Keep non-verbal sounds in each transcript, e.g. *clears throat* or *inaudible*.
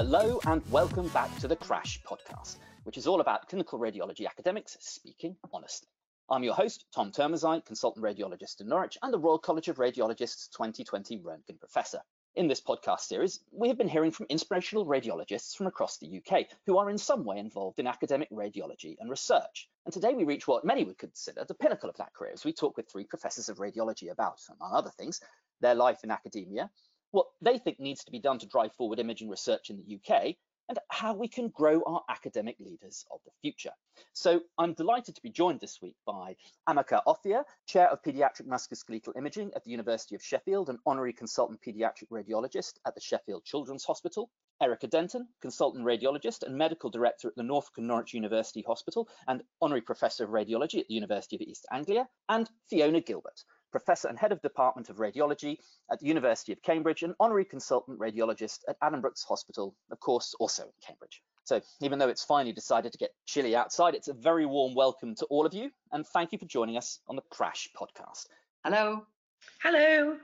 Hello, and welcome back to the Crash podcast, which is all about clinical radiology academics speaking honestly. I'm your host, Tom Turmezei, consultant radiologist in Norwich and the Royal College of Radiologists 2020 Roentgen Professor. In this podcast series, we have been hearing from inspirational radiologists from across the UK who are in some way involved in academic radiology and research. And today we reach what many would consider the pinnacle of that career as we talk with three professors of radiology about, among other things, their life in academia, what they think needs to be done to drive forward imaging research in the UK, and how we can grow our academic leaders of the future. So I'm delighted to be joined this week by Amaka Offiah, Chair of Paediatric Musculoskeletal Imaging at the University of Sheffield and Honorary Consultant Paediatric Radiologist at the Sheffield Children's Hospital, Erica Denton, Consultant Radiologist and Medical Director at the Norfolk and Norwich University Hospital and Honorary Professor of Radiology at the University of East Anglia, and Fiona Gilbert, Professor and Head of Department of Radiology at the University of Cambridge and Honorary Consultant Radiologist at Addenbrooke's Hospital, of course, also in Cambridge. So even though it's finally decided to get chilly outside, it's a very warm welcome to all of you, and thank you for joining us on the Crash podcast. Hello. Hello.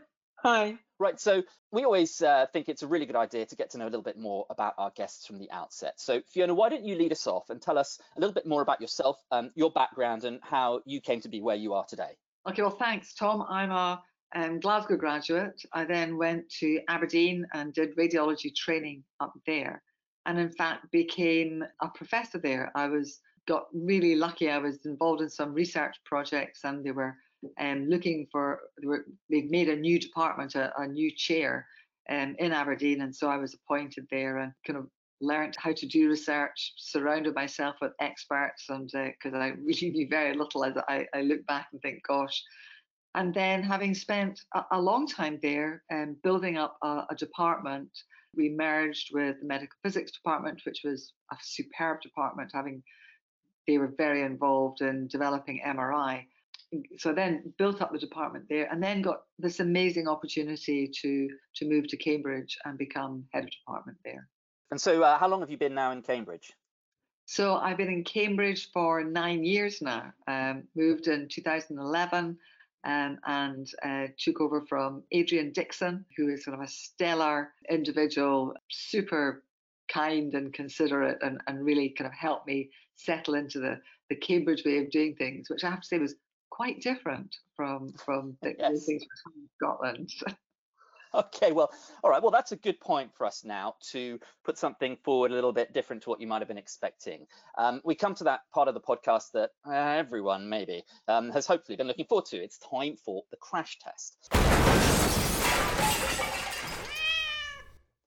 Hi. Right, so we always uh, think it's a really good idea to get to know a little bit more about our guests from the outset. So Fiona, why don't you lead us off and tell us a little bit more about yourself, um, your background, and how you came to be where you are today? Okay, well, thanks, Tom. I'm a um, Glasgow graduate. I then went to Aberdeen and did radiology training up there, and in fact became a professor there. I was got really lucky. I was involved in some research projects, and they were um, looking for they were they'd made a new department, a, a new chair um, in Aberdeen, and so I was appointed there and kind of learned how to do research, surrounded myself with experts, and because uh, I *laughs* really knew very little, as I, I, look back and think, gosh. And then, having spent a, a long time there and um, building up a, a, department, we merged with the medical physics department, which was a superb department. Having they were very involved in developing MRI. So then built up the department there, and then got this amazing opportunity to to move to Cambridge and become head of department there. And so, uh, how long have you been now in Cambridge? So, I've been in Cambridge for nine years now. Um, moved in 2011 um, and uh, took over from Adrian Dixon, who is sort of a stellar individual, super kind and considerate, and, and really kind of helped me settle into the, the Cambridge way of doing things, which I have to say was quite different from from *laughs* the, yes. things from Scotland. *laughs* *laughs* Okay, well, all right. Well, that's a good point for us now to put something forward a little bit different to what you might have been expecting. Um, we come to that part of the podcast that uh, everyone maybe um, has hopefully been looking forward to. It's time for the crash test.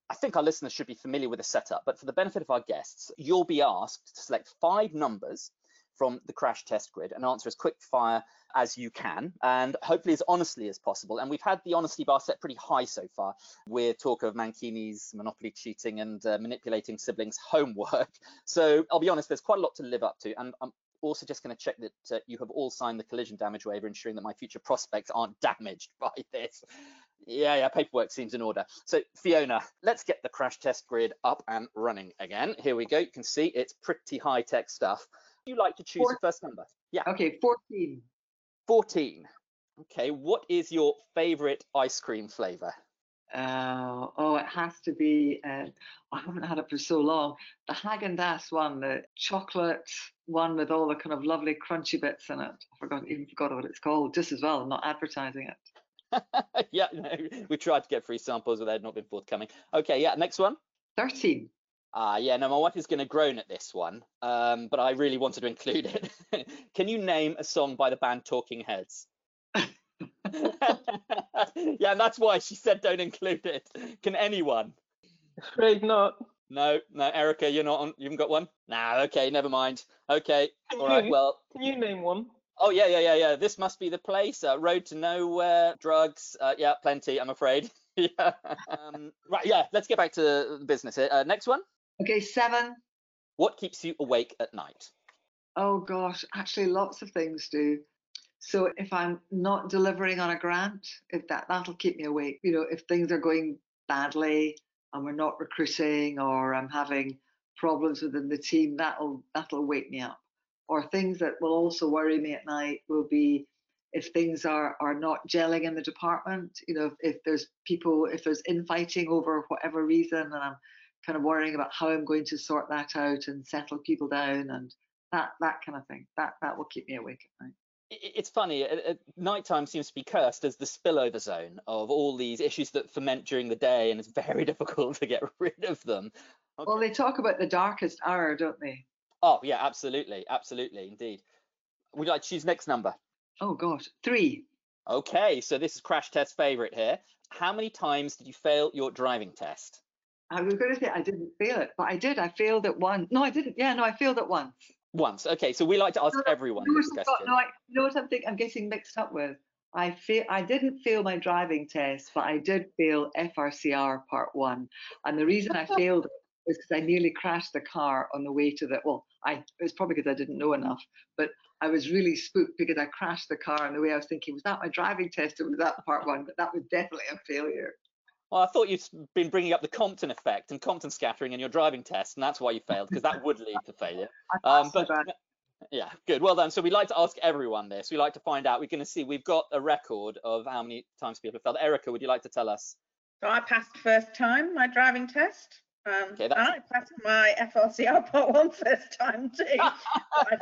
I think our listeners should be familiar with the setup, but for the benefit of our guests, you'll be asked to select five numbers from the crash test grid and answer as quick fire as you can and hopefully as honestly as possible. And we've had the honesty bar set pretty high so far with talk of Mankini's monopoly cheating and uh, manipulating siblings' homework. *laughs* So I'll be honest, there's quite a lot to live up to. And I'm also just going to check that uh, you have all signed the collision damage waiver, ensuring that my future prospects aren't damaged *laughs* by this. Yeah, yeah, paperwork seems in order. So Fiona, let's get the crash test grid up and running again. Here we go. You can see it's pretty high tech stuff. You like to choose the first number? Yeah. Okay, 14. 14. Okay, what is your favorite ice cream flavor? Uh, oh, it has to be. Uh, I haven't had it for so long. The Haagen-Dazs one, the chocolate one with all the kind of lovely crunchy bits in it. I forgot, even forgot what it's called. Just as well, I'm not advertising it. *laughs* yeah, no, we tried to get free samples, but they'd not been forthcoming. Okay, yeah, next one. Thirteen. Ah, uh, yeah, no, my wife is going to groan at this one, um, but I really wanted to include it. *laughs* Can you name a song by the band Talking Heads? *laughs* yeah, and that's why she said don't include it. Can anyone? Afraid not. No, no, Erica, you're not on. You haven't got one. Nah, okay, never mind. Okay, can all you, right. Well, can you name one? Oh yeah, yeah, yeah, yeah. This must be the place. Uh, road to nowhere, drugs. Uh, yeah, plenty. I'm afraid. *laughs* yeah. Um, right. Yeah. Let's get back to the business. Uh, next one. Okay, seven. What keeps you awake at night? Oh gosh, actually lots of things do. So if I'm not delivering on a grant, if that that'll keep me awake. You know, if things are going badly and we're not recruiting or I'm having problems within the team, that'll that'll wake me up. Or things that will also worry me at night will be if things are are not gelling in the department. You know, if, if there's people, if there's infighting over whatever reason, and I'm kind of worrying about how I'm going to sort that out and settle people down and that that kind of thing. That that will keep me awake at night. It's funny. Uh, uh, nighttime seems to be cursed as the spillover zone of all these issues that ferment during the day, and it's *laughs* very difficult to get rid of them. Okay. Well, they talk about the darkest hour, don't they? Oh yeah, absolutely, absolutely, indeed. Would you like to choose next number? Oh gosh, three. Okay, so this is crash test favorite here. How many times did you fail your driving test? I was going to say I didn't feel it, but I did. I failed it once. No, I didn't. Yeah, no, I failed it once. Once. Okay, so we like to ask no, everyone no, this question. No, I, you know what I'm thinking? I'm getting mixed up with. I feel I didn't fail my driving test, but I did fail FRCR Part One, and the reason I *laughs* failed it was because I nearly crashed the car on the way to the. Well, I it was probably because I didn't know enough, but I was really spooked because I crashed the car on the way. I was thinking, was that my driving test or was that Part One? But that was definitely a failure. Well, I thought you'd been bringing up the Compton effect and Compton scattering in your driving test, and that's why you failed, because that would lead to failure. *laughs* Um, but yeah, good. Well done. So we like to ask everyone this. We like to find out. We're going to see. We've got a record of how many times people have failed. Erica, would you like to tell us? So I passed first time my driving test. Um, okay, I passed my FRCR *laughs* Part One first time too. *laughs* I,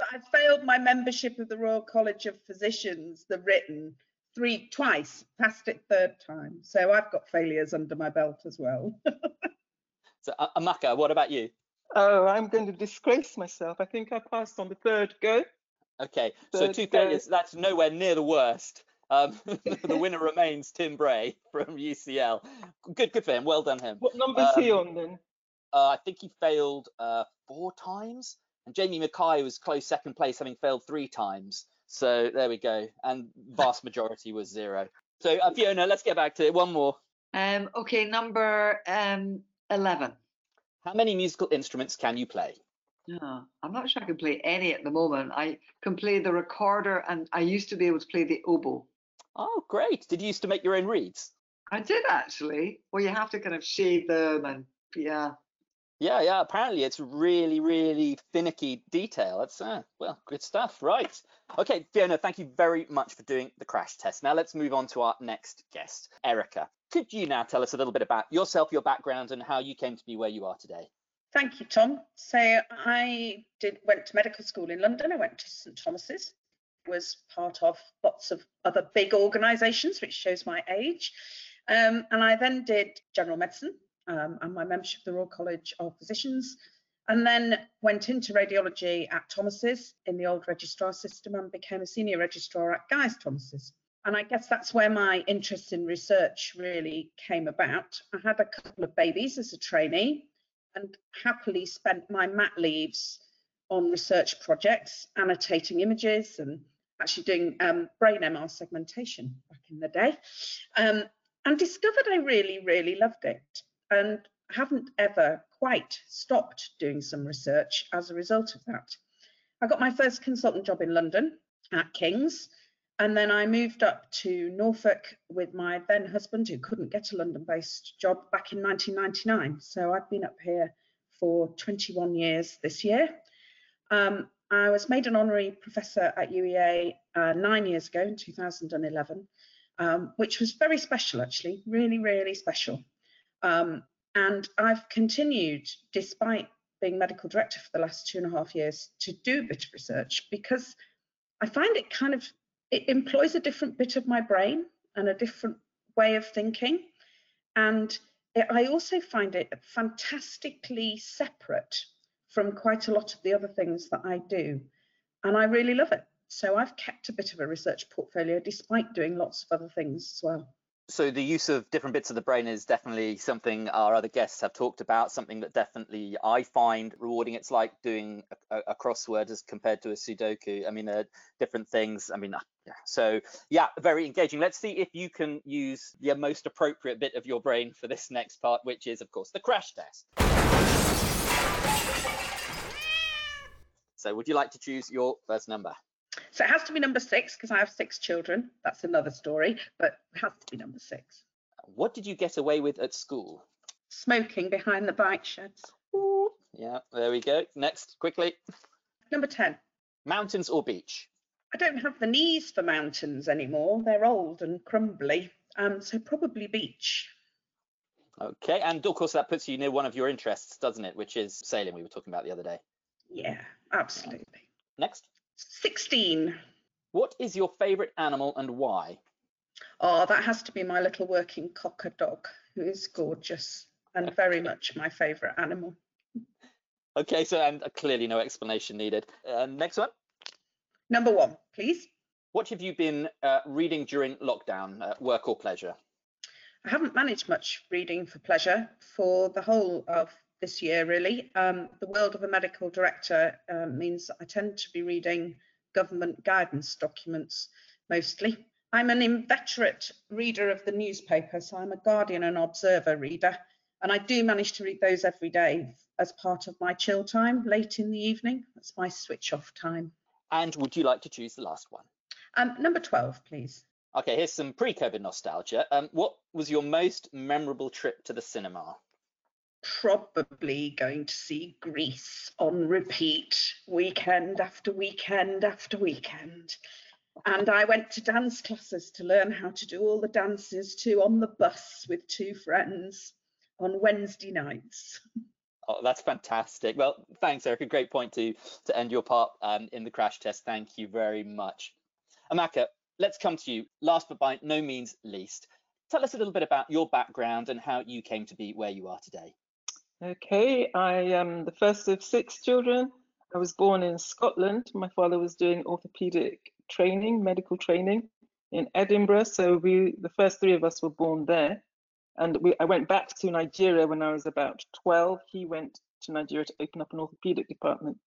I failed my membership of the Royal College of Physicians, the written, three twice, passed it third time. So I've got failures under my belt as well. *laughs* so uh, Amaka, what about you? Oh, I'm going to disgrace myself. I think I passed on the third go. Okay, third so two failures. That's nowhere near the worst. Um, *laughs* the winner *laughs* remains Tim Bray from UCL. Good, good for him. Well done him. What number is um, he on then? Uh, I think he failed uh, four times, and Jamie Mackay was close second place, having failed three times. So there we go. And vast majority was zero. So uh, Fiona, let's get back to it. One more. Um, okay, number um, 11. How many musical instruments can you play? Yeah, I'm not sure I can play any at the moment. I can play the recorder and I used to be able to play the oboe. Oh, great. Did you used to make your own reeds? I did actually. Well, you have to kind of shave them and yeah. Yeah, yeah. Apparently, it's really, really finicky detail. That's uh, well, good stuff. Right. Okay, Fiona. Thank you very much for doing the crash test. Now let's move on to our next guest, Erica. Could you now tell us a little bit about yourself, your background, and how you came to be where you are today? Thank you, Tom. So I did went to medical school in London. I went to St Thomas's. Was part of lots of other big organisations, which shows my age. Um, and I then did general medicine um, and my membership of the Royal College of Physicians, and then went into radiology at Thomas's in the old registrar system and became a senior registrar at Guy's Thomas's. And I guess that's where my interest in research really came about. I had a couple of babies as a trainee and happily spent my mat leaves on research projects, annotating images and actually doing um, brain MR segmentation back in the day, um, and discovered I really, really loved it and haven't ever quite stopped doing some research as a result of that. I got my first consultant job in London at King's, and then I moved up to Norfolk with my then husband, who couldn't get a London based job back in 1999. So I've been up here for 21 years this year. Um, I was made an honorary professor at UEA uh, nine years ago in 2011, um, which was very special, actually, really, really special. Um, and I've continued, despite being medical director for the last two and a half years, to do a bit of research because I find it kind of it employs a different bit of my brain and a different way of thinking. And it, I also find it fantastically separate from quite a lot of the other things that I do. And I really love it. So I've kept a bit of a research portfolio despite doing lots of other things as well so the use of different bits of the brain is definitely something our other guests have talked about something that definitely i find rewarding. It's like doing a, a crossword as compared to a sudoku. I mean they're different things. I mean uh, yeah. So yeah very engaging. Let's see if you can use the most appropriate bit of your brain for this next part which is of course the crash test. So would you like to choose your first number so it has to be number six because I have six children. That's another story, but it has to be number six. What did you get away with at school? Smoking behind the bike sheds. Ooh. Yeah, there we go. Next, quickly. Number 10. Mountains or beach? I don't have the knees for mountains anymore. They're old and crumbly. Um, so probably beach. Okay, and of course that puts you near one of your interests, doesn't it? Which is sailing. We were talking about the other day. Yeah, absolutely. Next, 16. what is your favourite animal and why? Oh, that has to be my little working cocker dog, who is gorgeous and very much my favourite animal. Okay, so and uh, clearly no explanation needed. Uh, next one. Number one, please. What have you been uh, reading during lockdown, uh, work or pleasure? I haven't managed much reading for pleasure for the whole of this year, really. Um, the world of a medical director uh, means I tend to be reading government guidance documents mostly. I'm an inveterate reader of the newspaper, so I'm a Guardian and Observer reader, and I do manage to read those every day as part of my chill time late in the evening. That's my switch off time. And would you like to choose the last one? Um, number 12, please. Okay, here's some pre-COVID nostalgia. Um, what was your most memorable trip to the cinema? Probably going to see Grease on repeat, weekend after weekend after weekend. And I went to dance classes to learn how to do all the dances too on the bus with two friends on Wednesday nights. Oh, that's fantastic. Well, thanks, Eric. A great point to to end your part um, in the crash test. Thank you very much. Amaka, let's come to you. Last but by no means least, tell us a little bit about your background and how you came to be where you are today. Okay, I am the first of six children. I was born in Scotland. My father was doing orthopedic training, medical training in Edinburgh. So we, the first three of us were born there. And we, I went back to Nigeria when I was about 12. He went to Nigeria to open up an orthopedic department.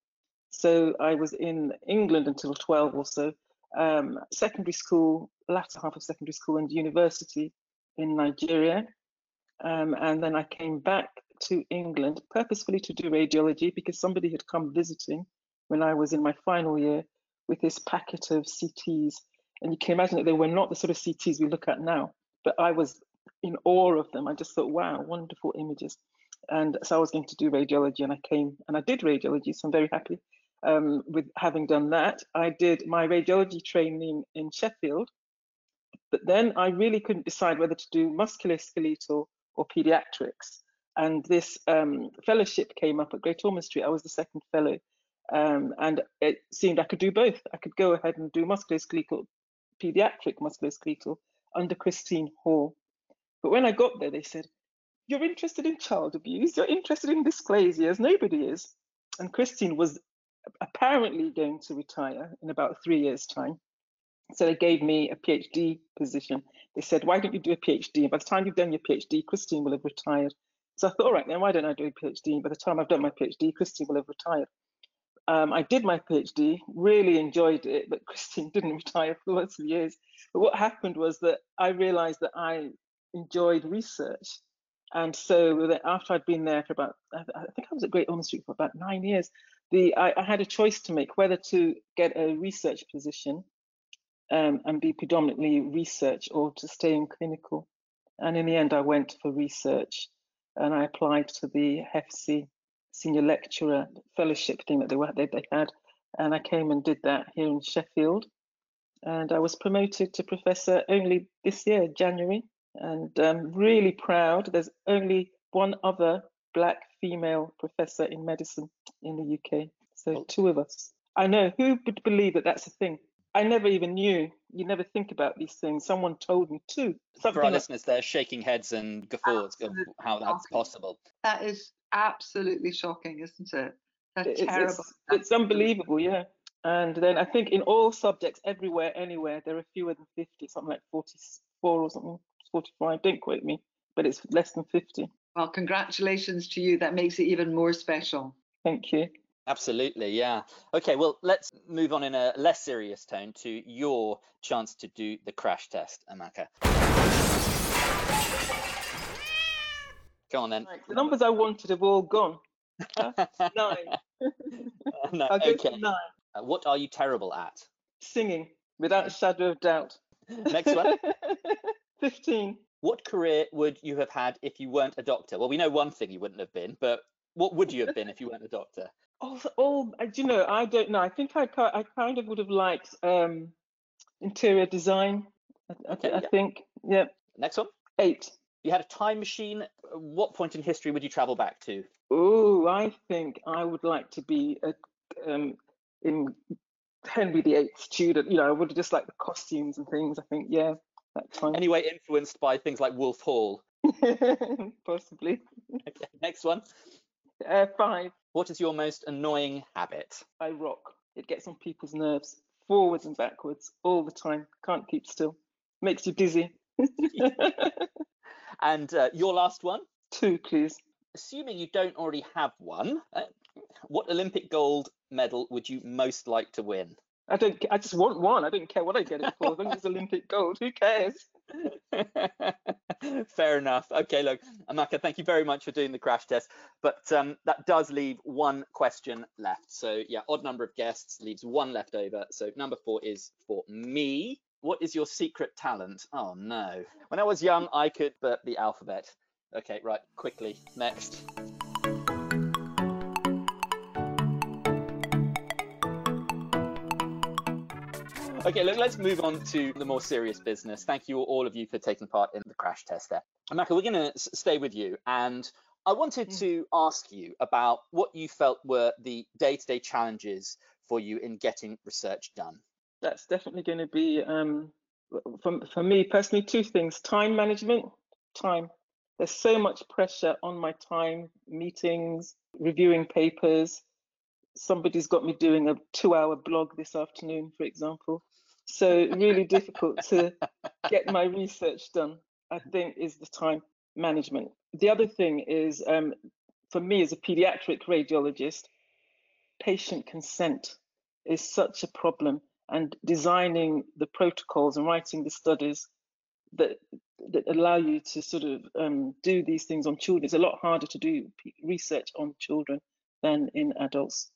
So I was in England until 12 or so. Um, secondary school, latter half of secondary school, and university in Nigeria. Um, and then I came back to England purposefully to do radiology because somebody had come visiting when I was in my final year with this packet of CTs. And you can imagine that they were not the sort of CTs we look at now, but I was in awe of them. I just thought, wow, wonderful images. And so I was going to do radiology, and I came and I did radiology. So I'm very happy um, with having done that. I did my radiology training in Sheffield, but then I really couldn't decide whether to do musculoskeletal or pediatrics. And this um, fellowship came up at Great Ormond Street. I was the second fellow, um, and it seemed I could do both. I could go ahead and do musculoskeletal, pediatric musculoskeletal under Christine Hall. But when I got there, they said, You're interested in child abuse, you're interested in dysplasias, nobody is. And Christine was apparently going to retire in about three years' time. So they gave me a PhD position. They said, Why don't you do a PhD? By the time you've done your PhD, Christine will have retired. So I thought, all right, then why don't I do a PhD? By the time I've done my PhD, Christine will have retired. Um, I did my PhD, really enjoyed it, but *laughs* Christine didn't retire for lots of years. But what happened was that I realized that I enjoyed research. And so after I'd been there for about, I think I was at Great Ormond Street for about nine years, the I, I had a choice to make whether to get a research position um, and be predominantly research or to stay in clinical. And in the end, I went for research and I applied to the HEFCE senior lecturer fellowship thing that they were they, they had, and I came and did that here in Sheffield, and I was promoted to professor only this year, January, and I'm really proud. There's only one other black female professor in medicine in the UK, so two of us. I know who would believe that that's a thing. I never even knew. You never think about these things. Someone told me too. Something For our like, listeners, they're shaking heads and guffaws of how that's possible. That is absolutely shocking, isn't it? That's it's, terrible. It's, it's unbelievable, yeah. And then I think in all subjects, everywhere, anywhere, there are fewer than 50, something like 44 or something, 45, don't quote me, but it's less than 50. Well, congratulations to you. That makes it even more special. Thank you. Absolutely, yeah. Okay, well, let's move on in a less serious tone to your chance to do the crash test, Amaka. Go on then. The numbers I wanted have all gone. *laughs* nine. no, I'll go okay. nine. Uh, what are you terrible at? Singing, without a shadow of doubt. Next one. *laughs* 15. What career would you have had if you weren't a doctor? Well, we know one thing you wouldn't have been, but what would you have been if you weren't a doctor? Oh, all, uh, you know, I don't know. I think I, I kind of would have liked um, interior design. I, Okay, I yeah. think, yeah. Next one. Eight. You had a time machine what point in history would you travel back to? Oh, I think I would like to be a, um, in Henry VIII student. You know, I would have just like the costumes and things. I think, yeah, that time. Anyway, influenced by things like Wolf Hall. *laughs* Possibly. Okay, next one. Uh, five. What is your most annoying habit? I rock. It gets on people's nerves, forwards and backwards, all the time. Can't keep still. Makes you dizzy. *laughs* And uh, your last one. Two, please. Assuming you don't already have one, uh, what Olympic gold medal would you most like to win? I don't. I just want one. I don't care what I get it for. As long as it's Olympic gold, who cares? *laughs* Fair enough. Okay, look, Amaka, thank you very much for doing the crash test. But um, that does leave one question left. So yeah, odd number of guests leaves one left over. So number four is for me. What is your secret talent? Oh no. When I was young, I could burp the alphabet. Okay, right, quickly. Next. Okay, look, let's move on to the more serious business. Thank you, all of you, for taking part in the crash test there. Amaka, we're going to stay with you. And I wanted Mm. to ask you about what you felt were the day to day challenges for you in getting research done. That's definitely going to be um, for for me personally two things: time management. Time. There's so much pressure on my time. Meetings, reviewing papers. Somebody's got me doing a two-hour blog this afternoon, for example. So really difficult to get my research done. I think is the time management. The other thing is, um, for me as a pediatric radiologist, patient consent is such a problem and designing the protocols and writing the studies that that allow you to sort of um, do these things on children is a lot harder to do research on children than in adults.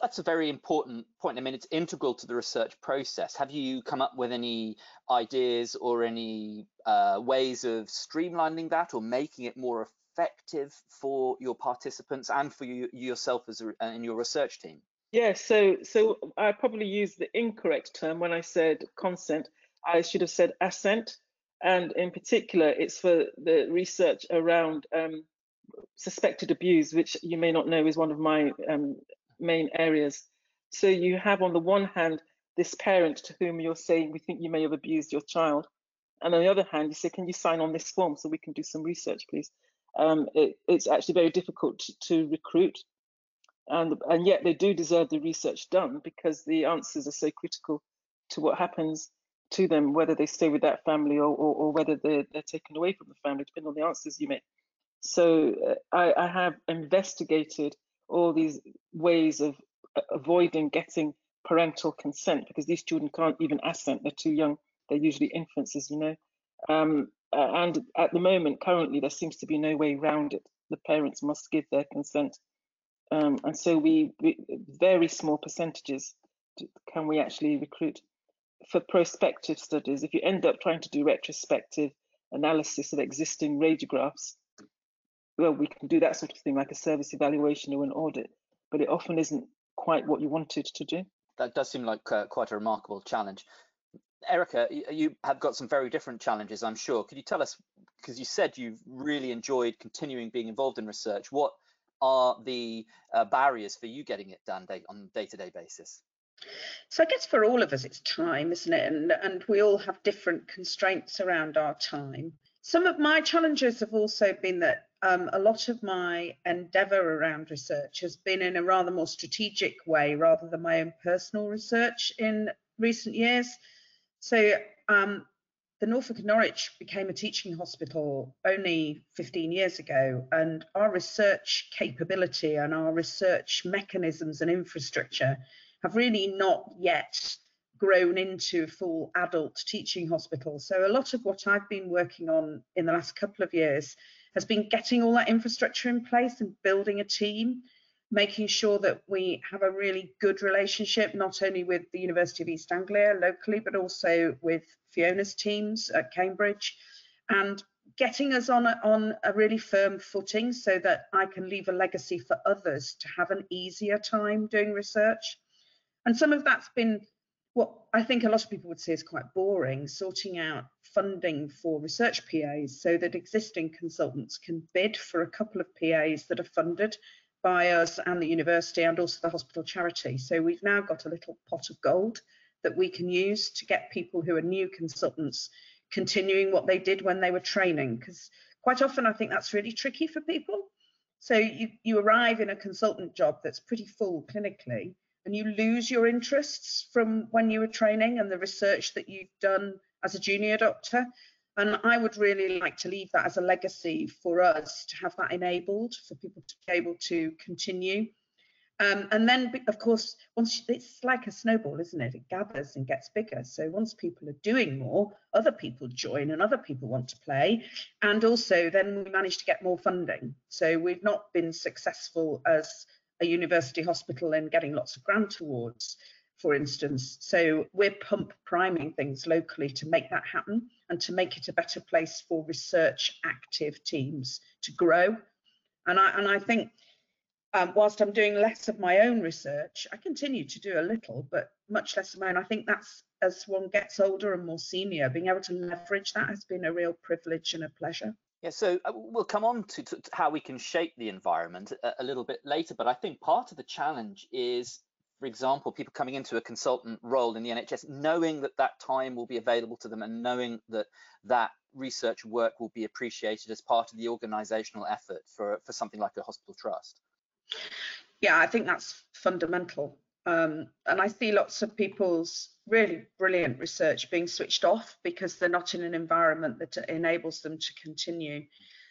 That's a very important point. I mean, it's integral to the research process. Have you come up with any ideas or any uh, ways of streamlining that or making it more effective for your participants and for you yourself as a, in your research team? Yeah, so so I probably used the incorrect term when I said consent. I should have said assent, and in particular, it's for the research around um, suspected abuse, which you may not know is one of my um, main areas. So you have on the one hand this parent to whom you're saying we think you may have abused your child, and on the other hand you say, can you sign on this form so we can do some research, please? Um, it, it's actually very difficult to, to recruit and and yet they do deserve the research done because the answers are so critical to what happens to them, whether they stay with that family or or, or whether they're, they're taken away from the family, depending on the answers you make. So uh, I, I have investigated all these ways of uh, avoiding getting parental consent because these children can't even assent; they're too young. They're usually infants, as you know. Um, and at the moment, currently, there seems to be no way around it. The parents must give their consent um, and so we, we very small percentages can we actually recruit for prospective studies if you end up trying to do retrospective analysis of existing radiographs well we can do that sort of thing like a service evaluation or an audit but it often isn't quite what you wanted to do That does seem like uh, quite a remarkable challenge. Erica, you have got some very different challenges, I'm sure. Could you tell us, because you said you've really enjoyed continuing being involved in research, what are the uh, barriers for you getting it done day, on a day-to-day basis? So I guess for all of us, it's time, isn't it? And and we all have different constraints around our time. Some of my challenges have also been that um, a lot of my endeavour around research has been in a rather more strategic way rather than my own personal research in recent years. So um, the Norfolk and Norwich became a teaching hospital only 15 years ago, and our research capability and our research mechanisms and infrastructure have really not yet grown into a full adult teaching hospital. So a lot of what I've been working on in the last couple of years has been getting all that infrastructure in place and building a team, making sure that we have a really good relationship, not only with the University of East Anglia locally, but also with Fiona's teams at Cambridge, and getting us on a, on a really firm footing so that I can leave a legacy for others to have an easier time doing research. And some of that's been what I think a lot of people would say is quite boring, sorting out funding for research PAs so that existing consultants can bid for a couple of PAs that are funded by us and the university and also the hospital charity. So we've now got a little pot of gold that we can use to get people who are new consultants continuing what they did when they were training because quite often I think that's really tricky for people. So you, you arrive in a consultant job that's pretty full clinically and you lose your interests from when you were training and the research that you've done as a junior doctor. And I would really like to leave that as a legacy for us to have that enabled for people to be able to continue. Um, and then, of course, once it's like a snowball, isn't it? It gathers and gets bigger. So once people are doing more, other people join and other people want to play. And also, then we manage to get more funding. So we've not been successful as a university hospital and getting lots of grant awards, for instance. So we're pump priming things locally to make that happen and to make it a better place for research active teams to grow. And I, and I think um, whilst I'm doing less of my own research, I continue to do a little, but much less of my own. I think that's as one gets older and more senior, being able to leverage that has been a real privilege and a pleasure. Yeah, so uh, we'll come on to, to, to, how we can shape the environment a, a, little bit later, but I think part of the challenge is, for example, people coming into a consultant role in the NHS, knowing that that time will be available to them and knowing that that research work will be appreciated as part of the organisational effort for, for something like a hospital trust. Yeah, I think that's fundamental. Um, and I see lots of people's really brilliant research being switched off because they're not in an environment that enables them to continue.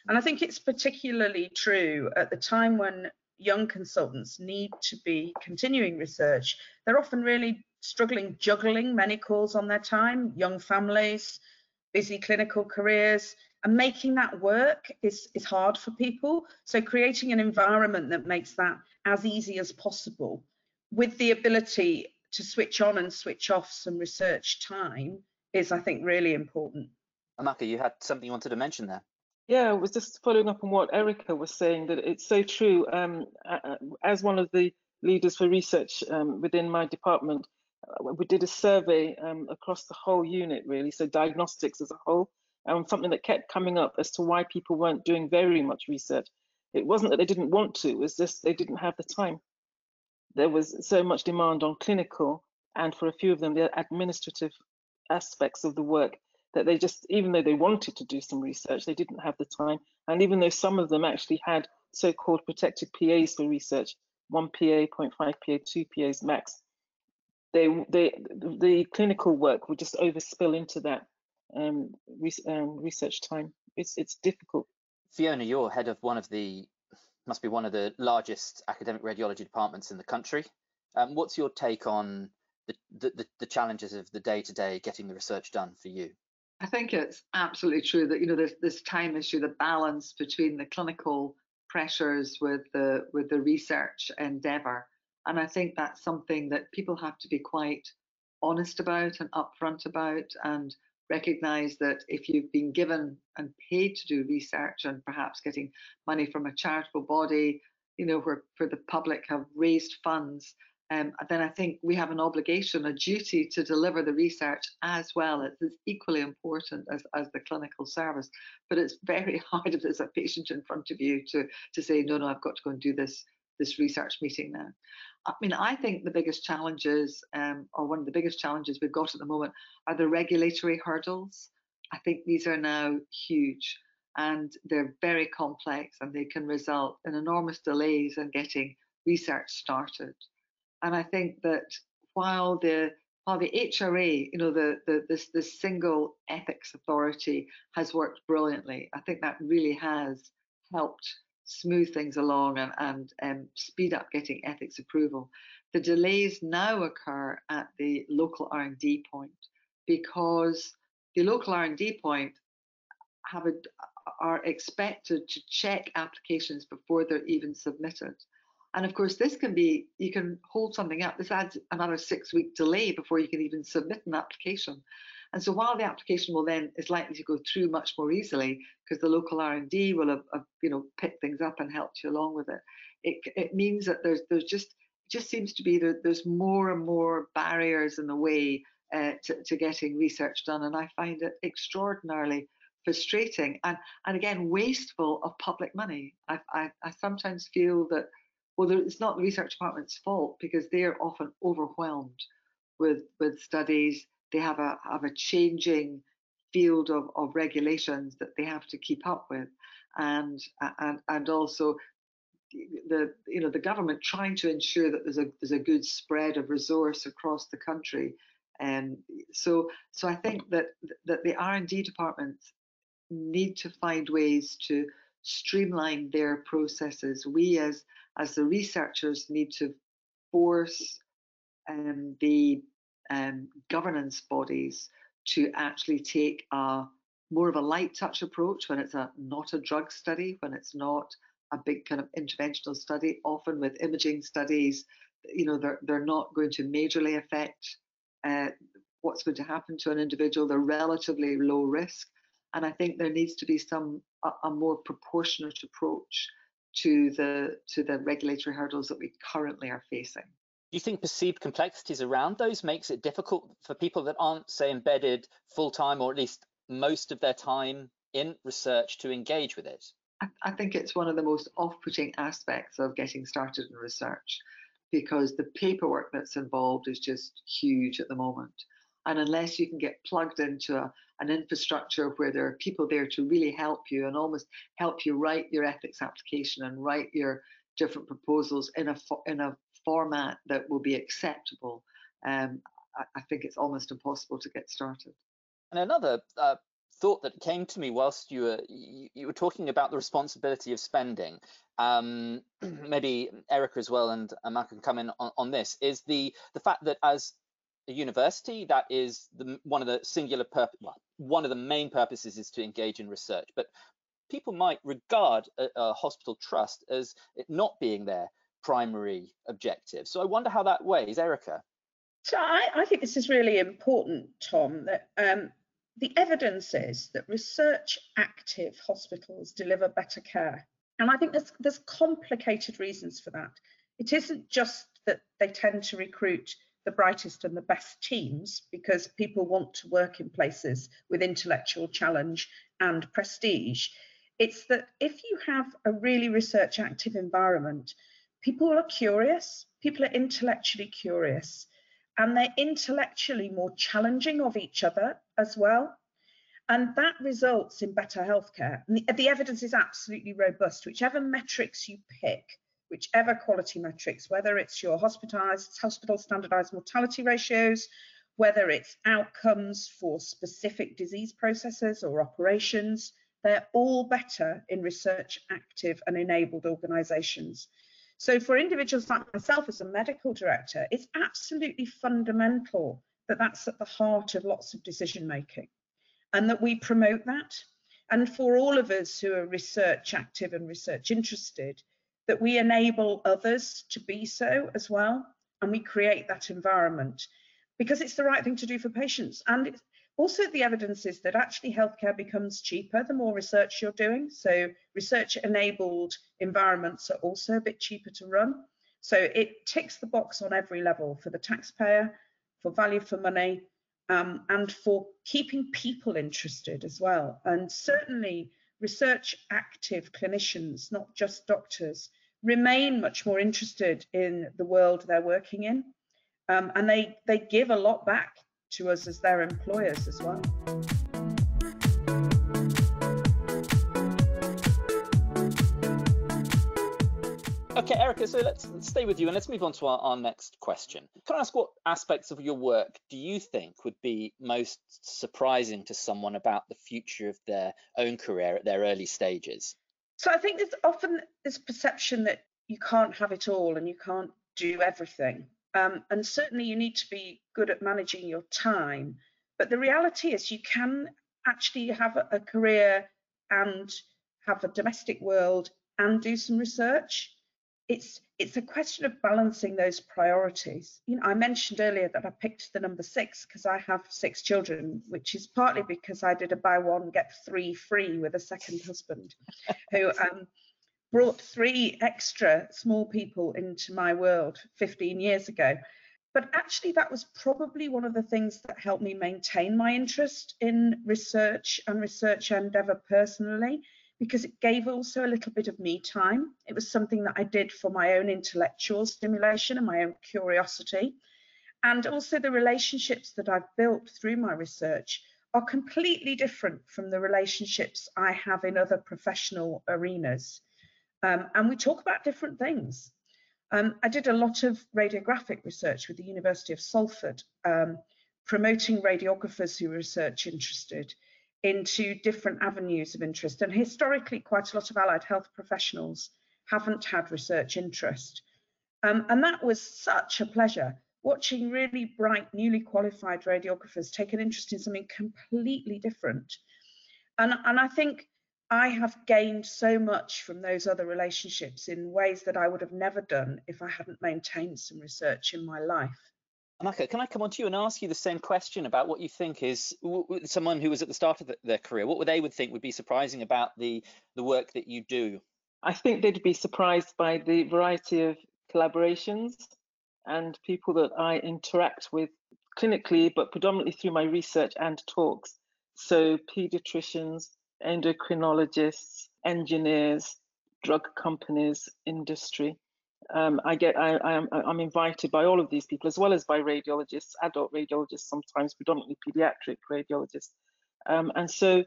And I think it's particularly true at the time when young consultants need to be continuing research. They're often really struggling juggling many calls on their time, young families, busy clinical careers, and making that work is, is hard for people. So creating an environment that makes that as easy as possible with the ability to switch on and switch off some research time is, I think, really important. Amaka, you had something you wanted to mention there. Yeah, I was just following up on what Erica was saying, that it's so true. Um, as one of the leaders for research um, within my department, uh, we did a survey um, across the whole unit, really, so diagnostics as a whole, and something that kept coming up as to why people weren't doing very much research. It wasn't that they didn't want to, it was just they didn't have the time there was so much demand on clinical and for a few of them the administrative aspects of the work that they just even though they wanted to do some research they didn't have the time. And even though some of them actually had so-called protected pas for research one pa 0.5 pa two pas max they they the clinical work would just overspill into that um, re, um, research time. It's it's difficult. Fiona you're head of one of the must be one of the largest academic radiology departments in the country. Um, what's your take on the, the, the challenges of the day-to-day getting the research done for you? I think it's absolutely true that you know there's this time issue, the balance between the clinical pressures with the with the research endeavour, and I think that's something that people have to be quite honest about and upfront about, and recognize that if you've been given and paid to do research and perhaps getting money from a charitable body, you know, where for the public have raised funds, um, then I think we have an obligation, a duty to deliver the research as well. It's, it's equally important as, as the clinical service. But it's very *laughs* hard if there's a patient in front of you to, to say, no, no, I've got to go and do this this research meeting now. I mean, I think the biggest challenges, um, or one of the biggest challenges we've got at the moment, are the regulatory hurdles. I think these are now huge and they're very complex and they can result in enormous delays in getting research started. And I think that while the while the HRA, you know, the, the this this single ethics authority has worked brilliantly, I think that really has helped smooth things along and, and um, speed up getting ethics approval. The delays now occur at the local R&D point because the local R&D point have a, are expected to check applications before they're even submitted. And of course, this can be, you can hold something up. This adds another six week delay before you can even submit an application. And so while the application will then is likely to go through much more easily because the local R&D will have, have, you know picked things up and helped you along with it, it, it means that there's there's just just seems to be that there's more and more barriers in the way uh, to, to getting research done, and I find it extraordinarily frustrating and and again wasteful of public money. I, I, I sometimes feel that well, it's not the research department's fault because they're often overwhelmed with with studies. They have a have a changing field of, of regulations that they have to keep up with, and and and also the you know the government trying to ensure that there's a there's a good spread of resource across the country. And so so i think that that the r&d departments need to find ways to streamline their processes. We as as the researchers need to force um, the um, governance bodies to actually take a more of a light touch approach when it's a not a drug study when it's not a big kind of interventional study. Often with imaging studies, you know, they're, they're not going to majorly affect uh, what's going to happen to an individual. They're relatively low risk. And I think there needs to be some a, a more proportionate approach to the to the regulatory hurdles that we currently are facing. Do you think perceived complexities around those makes it difficult for people that aren't, say, embedded full time or at least most of their time in research to engage with it? I, I think it's one of the most off-putting aspects of getting started in research because the paperwork that's involved is just huge at the moment. And unless you can get plugged into a, an infrastructure where there are people there to really help you and almost help you write your ethics application and write your different proposals in a in a format that will be acceptable, um, I, I, think it's almost impossible to get started. And another uh, thought that came to me whilst you were you, you were talking about the responsibility of spending. Um, *clears throat* maybe Erica as well, and I can come in on, on this. Is the the fact that as a university, that is the, one of the singular purpose, well, one of the main purposes is to engage in research. But people might regard a, a hospital trust as it not being their primary objective. So I wonder how that weighs, Erica. So I, I think this is really important, Tom. That um, the evidence is that research active hospitals deliver better care. And I think there's, there's complicated reasons for that. It isn't just that they tend to recruit the brightest and the best teams because people want to work in places with intellectual challenge and prestige. It's that if you have a really research active environment, people are curious, people are intellectually curious and they're intellectually more challenging of each other as well. And that results in better healthcare. And the, the evidence is absolutely robust. Whichever metrics you pick, whichever quality metrics, whether it's your hospitalized, hospital standardized mortality ratios, whether it's outcomes for specific disease processes or operations, they're all better in research active and enabled organizations. So for individuals like myself as a medical director, it's absolutely fundamental that that's at the heart of lots of decision making and that we promote that. And for all of us who are research active and research interested, that we enable others to be so as well. And we create that environment because it's the right thing to do for patients. And also, the evidence is that actually healthcare becomes cheaper the more research you're doing. So, research enabled environments are also a bit cheaper to run. So, it ticks the box on every level for the taxpayer, for value for money, um, and for keeping people interested as well. And certainly, research active clinicians, not just doctors, remain much more interested in the world they're working in. Um, and they, they give a lot back to us as their employers as well. Okay, Erica, so let's, let's, stay with you and let's move on to our, our, next question. Can I ask what aspects of your work do you think would be most surprising to someone about the future of their own career at their early stages? So I think there's often this perception that you can't have it all and you can't do everything. Um, and certainly you need to be good at managing your time. But the reality is you can actually have a, career and have a domestic world and do some research. It's it's a question of balancing those priorities. You know, I mentioned earlier that I picked the number six because I have six children, which is partly because I did a buy one get three free with a second husband, who um, brought three extra small people into my world 15 years ago. But actually, that was probably one of the things that helped me maintain my interest in research and research endeavour personally, because it gave also a little bit of me time. It was something that I did for my own intellectual stimulation and my own curiosity. And also, the relationships that I've built through my research are completely different from the relationships I have in other professional arenas. Um, and we talk about different things. Um, I did a lot of radiographic research with the University of Salford, um, promoting radiographers who were research interested into different avenues of interest. And historically, quite a lot of allied health professionals haven't had research interest. Um, and that was such a pleasure watching really bright, newly qualified radiographers take an interest in something completely different. And, and I think I have gained so much from those other relationships in ways that I would have never done if I hadn't maintained some research in my life. Amaka, can I come on to you and ask you the same question about what you think is someone who was at the start of their career, what would they would think would be surprising about the the work that you do? I think they'd be surprised by the variety of collaborations and people that I interact with clinically, but predominantly through my research and talks. So, pediatricians, endocrinologists, engineers, drug companies, industry. Um, I get, I, am, I'm invited by all of these people, as well as by radiologists, adult radiologists, sometimes predominantly pediatric radiologists. Um, and so,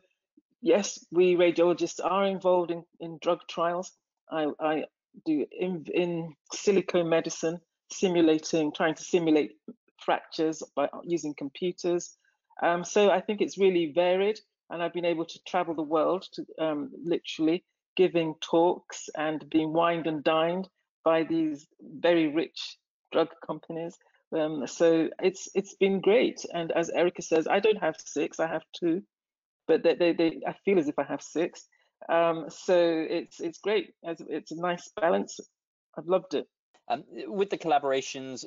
yes, we radiologists are involved in, in drug trials. I, I do in, in silico medicine, simulating, trying to simulate fractures by using computers. Um, so I think it's really varied, and I've been able to travel the world to um, literally giving talks and being wined and dined by these very rich drug companies. Um, so it's it's been great. And as Erica says, I don't have six, I have two, but they, they, they I feel as if I have six. Um, so it's it's great. It's a nice balance. I've loved it. Um, with the collaborations,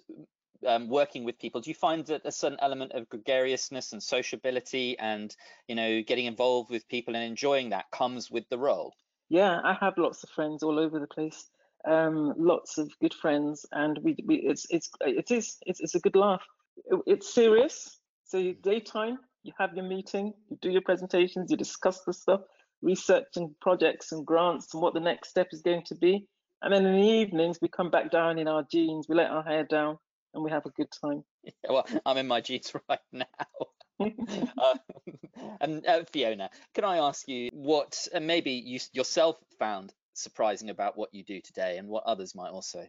um, working with people, do you find that a certain element of gregariousness and sociability and you know getting involved with people and enjoying that comes with the role? Yeah, I have lots of friends all over the place. Um, lots of good friends, and we, we it's it's it is it's, it's a good laugh. It, it's serious. So daytime, you have your meeting, you do your presentations, you discuss the stuff, research and projects and grants and what the next step is going to be. And then in the evenings, we come back down in our jeans, we let our hair down, and we have a good time. Yeah, *laughs* well, I'm in my jeans *laughs* right now. uh, *laughs* and uh, Fiona, can I ask you what uh, maybe you yourself found surprising about what you do today, and what others might also?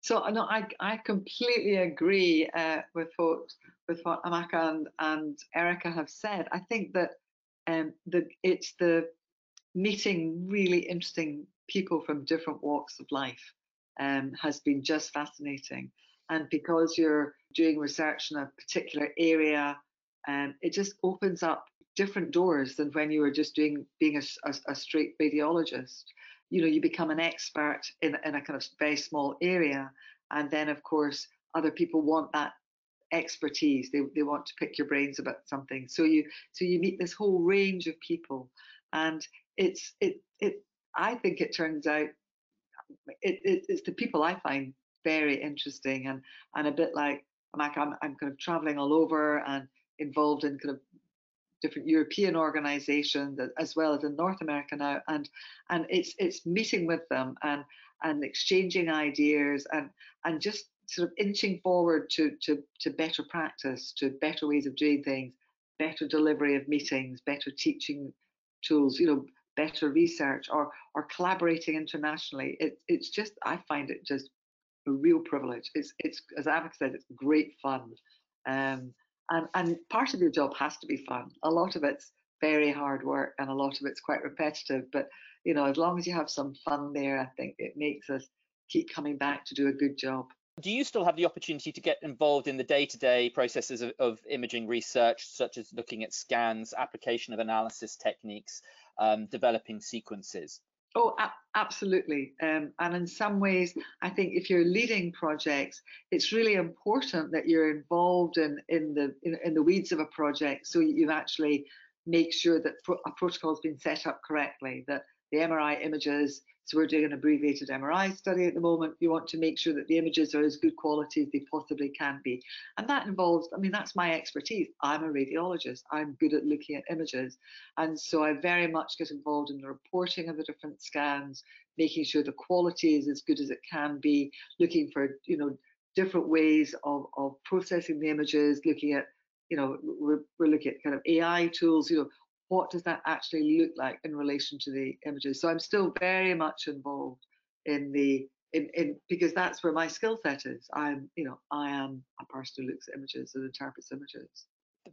So no, I I completely agree uh, with what with what Amaka and, and Erica have said. I think that um, the it's the meeting really interesting people from different walks of life um, has been just fascinating. And because you're doing research in a particular area, um, it just opens up different doors than when you were just doing being a, a, a straight radiologist. You know, you become an expert in, in a kind of very small area, and then of course other people want that expertise. They they want to pick your brains about something. So you so you meet this whole range of people, and it's it it I think it turns out it, it, it's the people I find very interesting and and a bit like I'm like I'm, I'm kind of traveling all over and involved in kind of different European organizations as well as in North America now and and it's it's meeting with them and and exchanging ideas and and just sort of inching forward to to to better practice to better ways of doing things better delivery of meetings better teaching tools you know better research or or collaborating internationally. It, it's just I find it just a real privilege. It's it's as Alex said, it's great fun. Um, and and part of your job has to be fun. A lot of it's very hard work and a lot of it's quite repetitive. But you know, as long as you have some fun there, I think it makes us keep coming back to do a good job. Do you still have the opportunity to get involved in the day-to-day processes of, of imaging research, such as looking at scans, application of analysis techniques, um, developing sequences? Oh, absolutely. Um, and in some ways, I think if you're leading projects, it's really important that you're involved in in the in, in the weeds of a project, so you actually make sure that a protocol has been set up correctly, that the MRI images. So we're doing an abbreviated MRI study at the moment. You want to make sure that the images are as good quality as they possibly can be. And that involves, I mean, that's my expertise. I'm a radiologist. I'm good at looking at images. And so I very much get involved in the reporting of the different scans, making sure the quality is as good as it can be, looking for, you know, different ways of, of processing the images, looking at, you know, we're, we're looking at kind of AI tools, you know, what does that actually look like in relation to the images? So I'm still very much involved in the in, in because that's where my skill set is. I'm, you know, I am a person who looks at images and interprets images.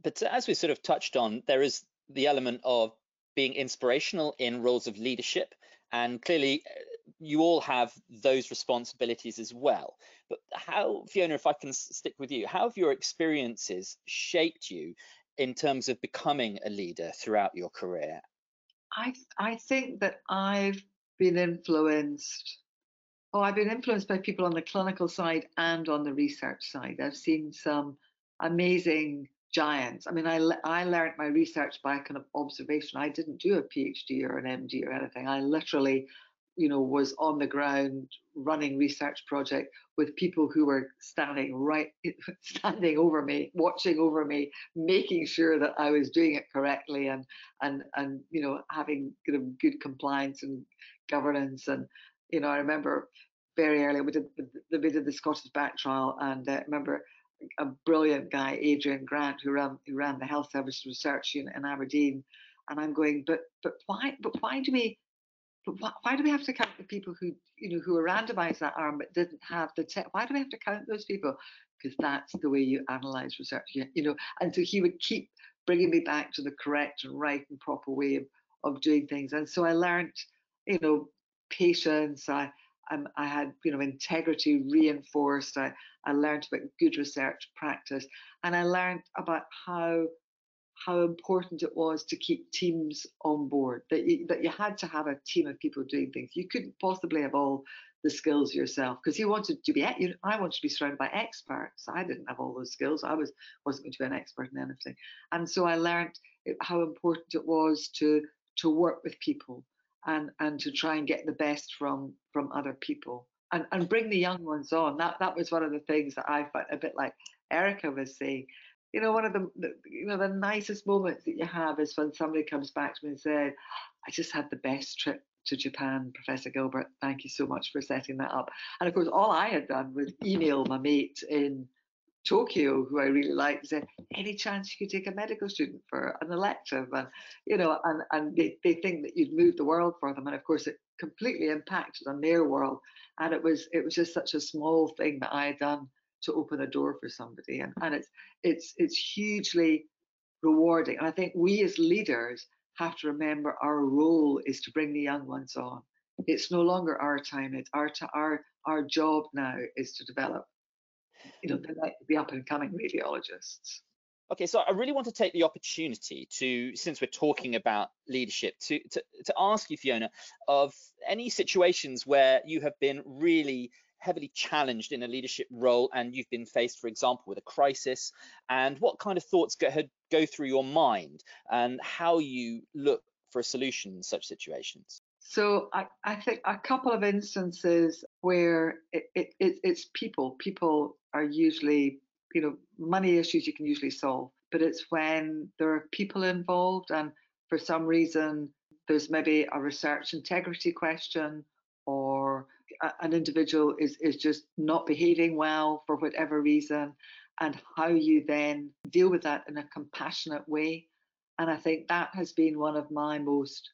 But as we sort of touched on, there is the element of being inspirational in roles of leadership, and clearly uh, you all have those responsibilities as well. But how, Fiona, if I can stick with you, how have your experiences shaped you in terms of becoming a leader throughout your career? I I think that I've been influenced. Oh, I've been influenced by people on the clinical side and on the research side. I've seen some amazing giants. I mean, I I learned my research by kind of observation. I didn't do a PhD or an MD or anything. I literally you know, was on the ground running research project with people who were standing right, *laughs* standing over me, watching over me, making sure that I was doing it correctly and and and you know having of good compliance and governance. And you know, I remember very early we did the we did the Scottish back trial, and uh, remember a brilliant guy, Adrian Grant, who ran who ran the health service research unit in Aberdeen. And I'm going, but but why but why do we but why, why, do we have to count the people who, you know, who were randomized that arm but didn't have the test? Why do we have to count those people? Because that's the way you analyze research, you know. And so he would keep bringing me back to the correct and right and proper way of, of doing things. And so I learned, you know, patience. I um, I had, you know, integrity reinforced. I, I learned about good research practice, and I learned about how how important it was to keep teams on board that you, that you had to have a team of people doing things. You couldn't possibly have all the skills yourself because you wanted to be you know, i wanted to be surrounded by experts. I didn't have all those skills. I was wasn't going to be an expert in anything. And so i learned eh, how important it was to to work with people and and to try and get the best from from other people and and bring the young ones on. That that was one of the things that i found a bit like erica was saying you know, one of the, the, you know the nicest moments that you have is when somebody comes back to me and said, "I just had the best trip to Japan, Professor Gilbert. Thank you so much for setting that up." And of course, all I had done was email my mate in Tokyo, who I really liked, and said, "Any chance you could take a medical student for an elective?" And you know, and and they, they think that you'd moved the world for them, and of course, it completely impacted on their world. And it was it was just such a small thing that I had done to open a door for somebody and, and it's it's it's hugely rewarding. And i think we as leaders have to remember our role is to bring the young ones on. It's no longer our time. It's our our our job now is to develop you know the, the up and coming radiologists. Okay, so I really want to take the opportunity to, since we're talking about leadership, to, to, to ask you, Fiona, of any situations where you have been really heavily challenged in a leadership role and you've been faced, for example, with a crisis, and what kind of thoughts go, go through your mind and how you look for a solution in such situations? So I, I think a couple of instances where it, it, it, it's people. People are usually, you know, money issues you can usually solve, but it's when there are people involved and for some reason there's maybe a research integrity question an individual is, is just not behaving well for whatever reason, and how you then deal with that in a compassionate way. And I think that has been one of my most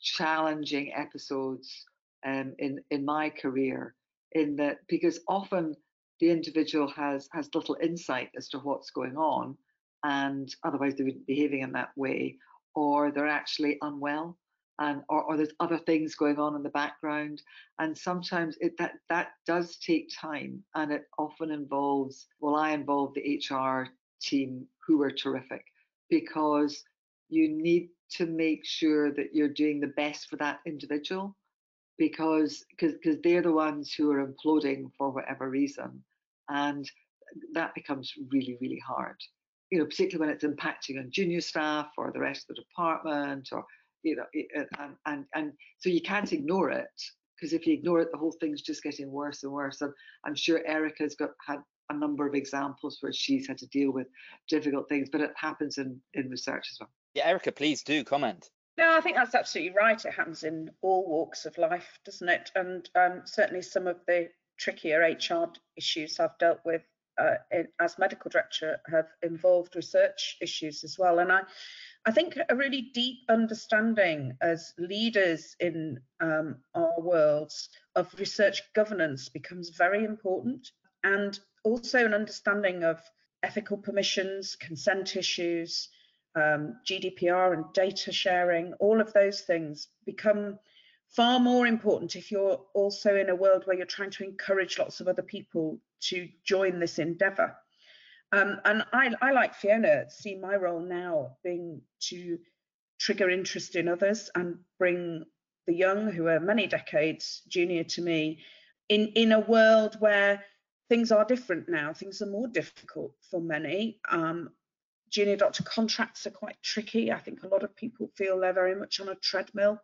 challenging episodes um, in in my career. In that, because often the individual has has little insight as to what's going on, and otherwise they wouldn't be behaving in that way, or they're actually unwell and or, or there's other things going on in the background. And sometimes it that that does take time and it often involves well i involve the hr team who are terrific because you need to make sure that you're doing the best for that individual because because they're the ones who are imploding for whatever reason and that becomes really really hard. You know particularly when it's impacting on junior staff or the rest of the department or you know, and and, and so you can't ignore it because if you ignore it, the whole thing's just getting worse and worse. And I'm sure Erica's got had a number of examples where she's had to deal with difficult things, but it happens in in research as well. Yeah, Erica, please do comment. No, I think that's absolutely right. It happens in all walks of life, doesn't it? And um, certainly some of the trickier HR issues I've dealt with uh, in, as medical director have involved research issues as well. And I, I think a really deep understanding as leaders in um, our worlds of research governance becomes very important, and also an understanding of ethical permissions, consent issues, um, GDPR and data sharing, all of those things become far more important if you're also in a world where you're trying to encourage lots of other people to join this endeavor. Um, and I, I, like Fiona, see my role now being to trigger interest in others and bring the young, who are many decades junior to me, in, in a world where things are different now. Things are more difficult for many. Um, junior doctor contracts are quite tricky. I think a lot of people feel they're very much on a treadmill,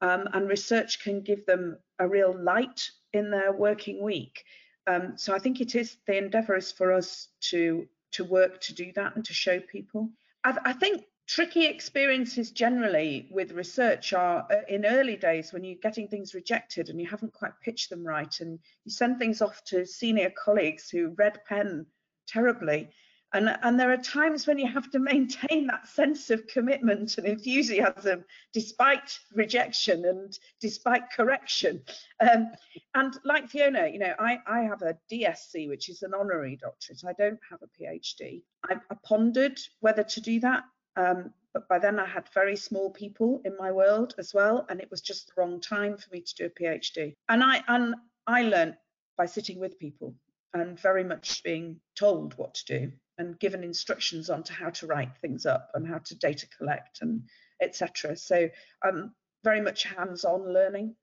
um, and research can give them a real light in their working week. Um, so I think it is the endeavour is for us to to work to do that and to show people. I, I think tricky experiences generally with research are uh, in early days when you're getting things rejected and you haven't quite pitched them right and you send things off to senior colleagues who red pen terribly and, and there are times when you have to maintain that sense of commitment and enthusiasm despite rejection and despite correction. Um, and like Fiona, you know, I, I have a DSc, which is an honorary doctorate. I don't have a PhD. I, I pondered whether to do that. Um, but by then I had very small people in my world as well, and it was just the wrong time for me to do a PhD. And I and I learned by sitting with people and very much being told what to do and given instructions on to how to write things up and how to data collect and etc. So um, very much hands-on learning.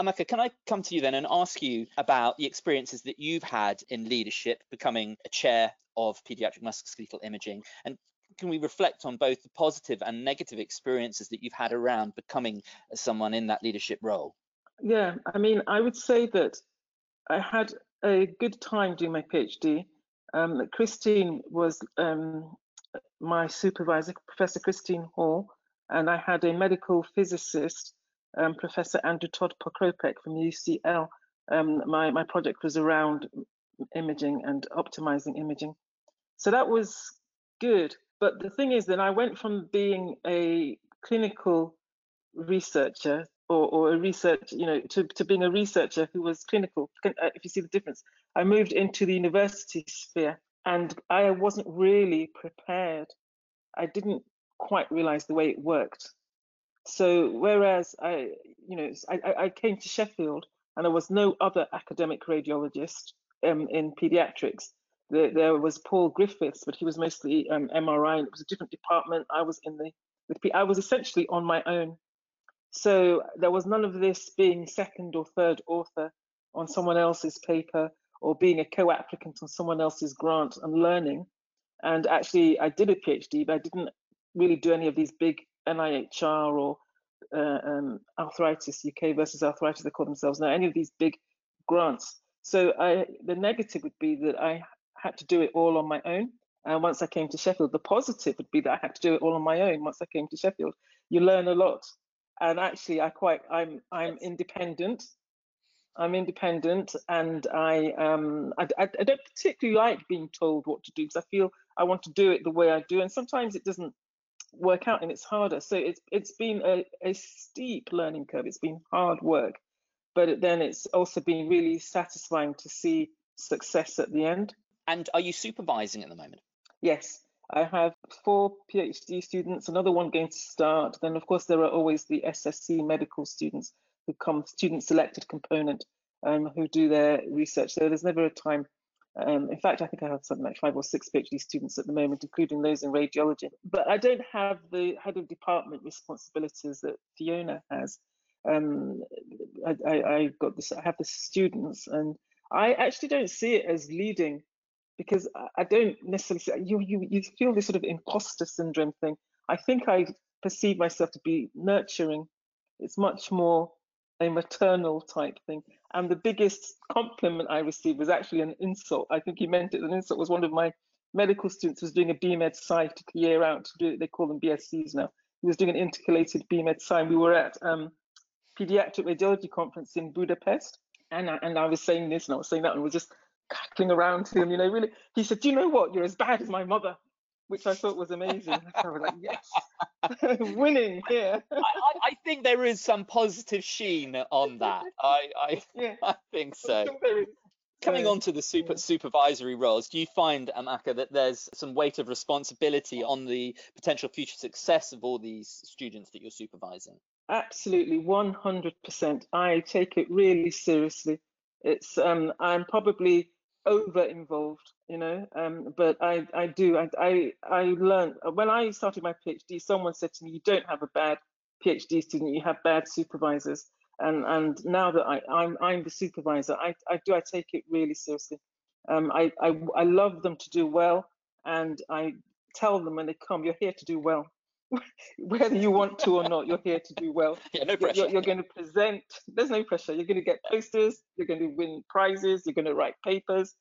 Amaka, can I come to you then and ask you about the experiences that you've had in leadership, becoming a chair of pediatric musculoskeletal imaging, and can we reflect on both the positive and negative experiences that you've had around becoming someone in that leadership role? Yeah, I mean, I would say that I had a good time doing my PhD. Um, Christine was um, my supervisor, Professor Christine Hall, and I had a medical physicist, um, Professor Andrew Todd Pokropek from UCL. Um, my, my project was around imaging and optimizing imaging. So that was good. But the thing is that I went from being a clinical researcher or, or a research, you know, to, to being a researcher who was clinical, uh, if you see the difference. I moved into the university sphere and I wasn't really prepared. I didn't quite realize the way it worked. So whereas I, you know, I, I came to Sheffield and there was no other academic radiologist um, in pediatrics. There, there, was Paul Griffiths, but he was mostly um, MRI, and it was a different department. I was in the, I was essentially on my own so there was none of this being second or third author on someone else's paper or being a co-applicant on someone else's grant and learning. And actually, I did a PhD, but I didn't really do any of these big NIHR or uh, um, arthritis UK versus arthritis they call themselves now, any of these big grants. So I, the negative would be that I had to do it all on my own. And once I came to Sheffield, the positive would be that I had to do it all on my own. Once I came to Sheffield, you learn a lot and actually I quite I'm I'm independent. I'm independent, and I um I, I, I don't particularly like being told what to do because I feel I want to do it the way I do, and sometimes it doesn't work out and it's harder. So it's it's been a, a steep learning curve. It's been hard work, but then it's also been really satisfying to see success at the end. And are you supervising at the moment? Yes, I have four PhD students, another one going to start. Then, of course, there are always the SSC medical students who come, student selected component, um, who do their research. So there's never a time. Um, in fact, I think I have something like five or six PhD students at the moment, including those in radiology. But I don't have the head of department responsibilities that Fiona has. Um, I, I, I got this. I have the students, and I actually don't see it as leading because I don't necessarily you you you feel this sort of imposter syndrome thing. I think I perceive myself to be nurturing. It's much more a maternal type thing. And the biggest compliment I received was actually an insult. I think he meant it an insult. Was one of my medical students was doing a BMed Sci to year out to do. They call them BScs now. He was doing an intercalated BMed Sci. We were at um, pediatric radiology conference in Budapest, and I, and I was saying this and I was saying that, and we are just cackling around to him. You know, really. He said, "Do you know what? You're as bad as my mother." which I thought was amazing. I was like, yes, *laughs* winning here. I, I, think there is some positive sheen on that. I, I, yeah. *laughs* I think so. Coming on to the super supervisory roles, do you find, Amaka, that there's some weight of responsibility on the potential future success of all these students that you're supervising? Absolutely, 100%. I take it really seriously. It's um, I'm probably over involved, you know. Um, but I, I do. I, I, I learned when I started my PhD. Someone said to me, "You don't have a bad PhD student. You have bad supervisors." And and now that I, I'm I'm the supervisor, I, I do. I take it really seriously. Um, I, I I love them to do well, and I tell them when they come, "You're here to do well." *laughs* whether you want to or not, you're here to do well. *laughs* Yeah, no pressure. You're, you're, going to present. There's no pressure. You're going to get posters. You're going to win prizes. You're going to write papers.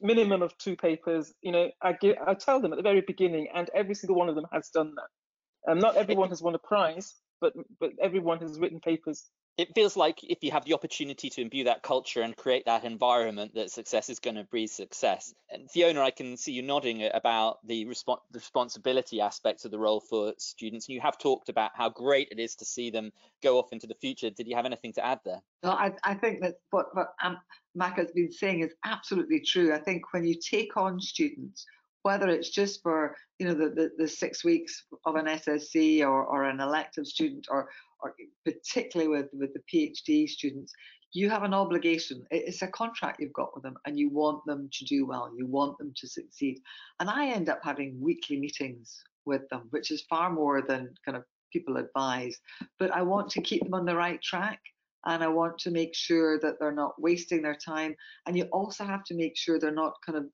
Minimum of two papers. You know, I give. I tell them at the very beginning, and every single one of them has done that. Um, not everyone *laughs* has won a prize, but but everyone has written papers it feels like if you have the opportunity to imbue that culture and create that environment that success is going to breed success. And fiona i can see you nodding about the, resp- the responsibility aspects of the role for students. And you have talked about how great it is to see them go off into the future. Did you have anything to add there? No i, I think that what, what um, mac has been saying is absolutely true. I think when you take on students whether it's just for you know the, the, the, six weeks of an SSC or, or an elective student or or particularly with, with the PhD students, you have an obligation. It's a contract you've got with them, and you want them to do well. You want them to succeed. And I end up having weekly meetings with them, which is far more than kind of people advise. But I want to keep them on the right track. And I want to make sure that they're not wasting their time. And you also have to make sure they're not kind of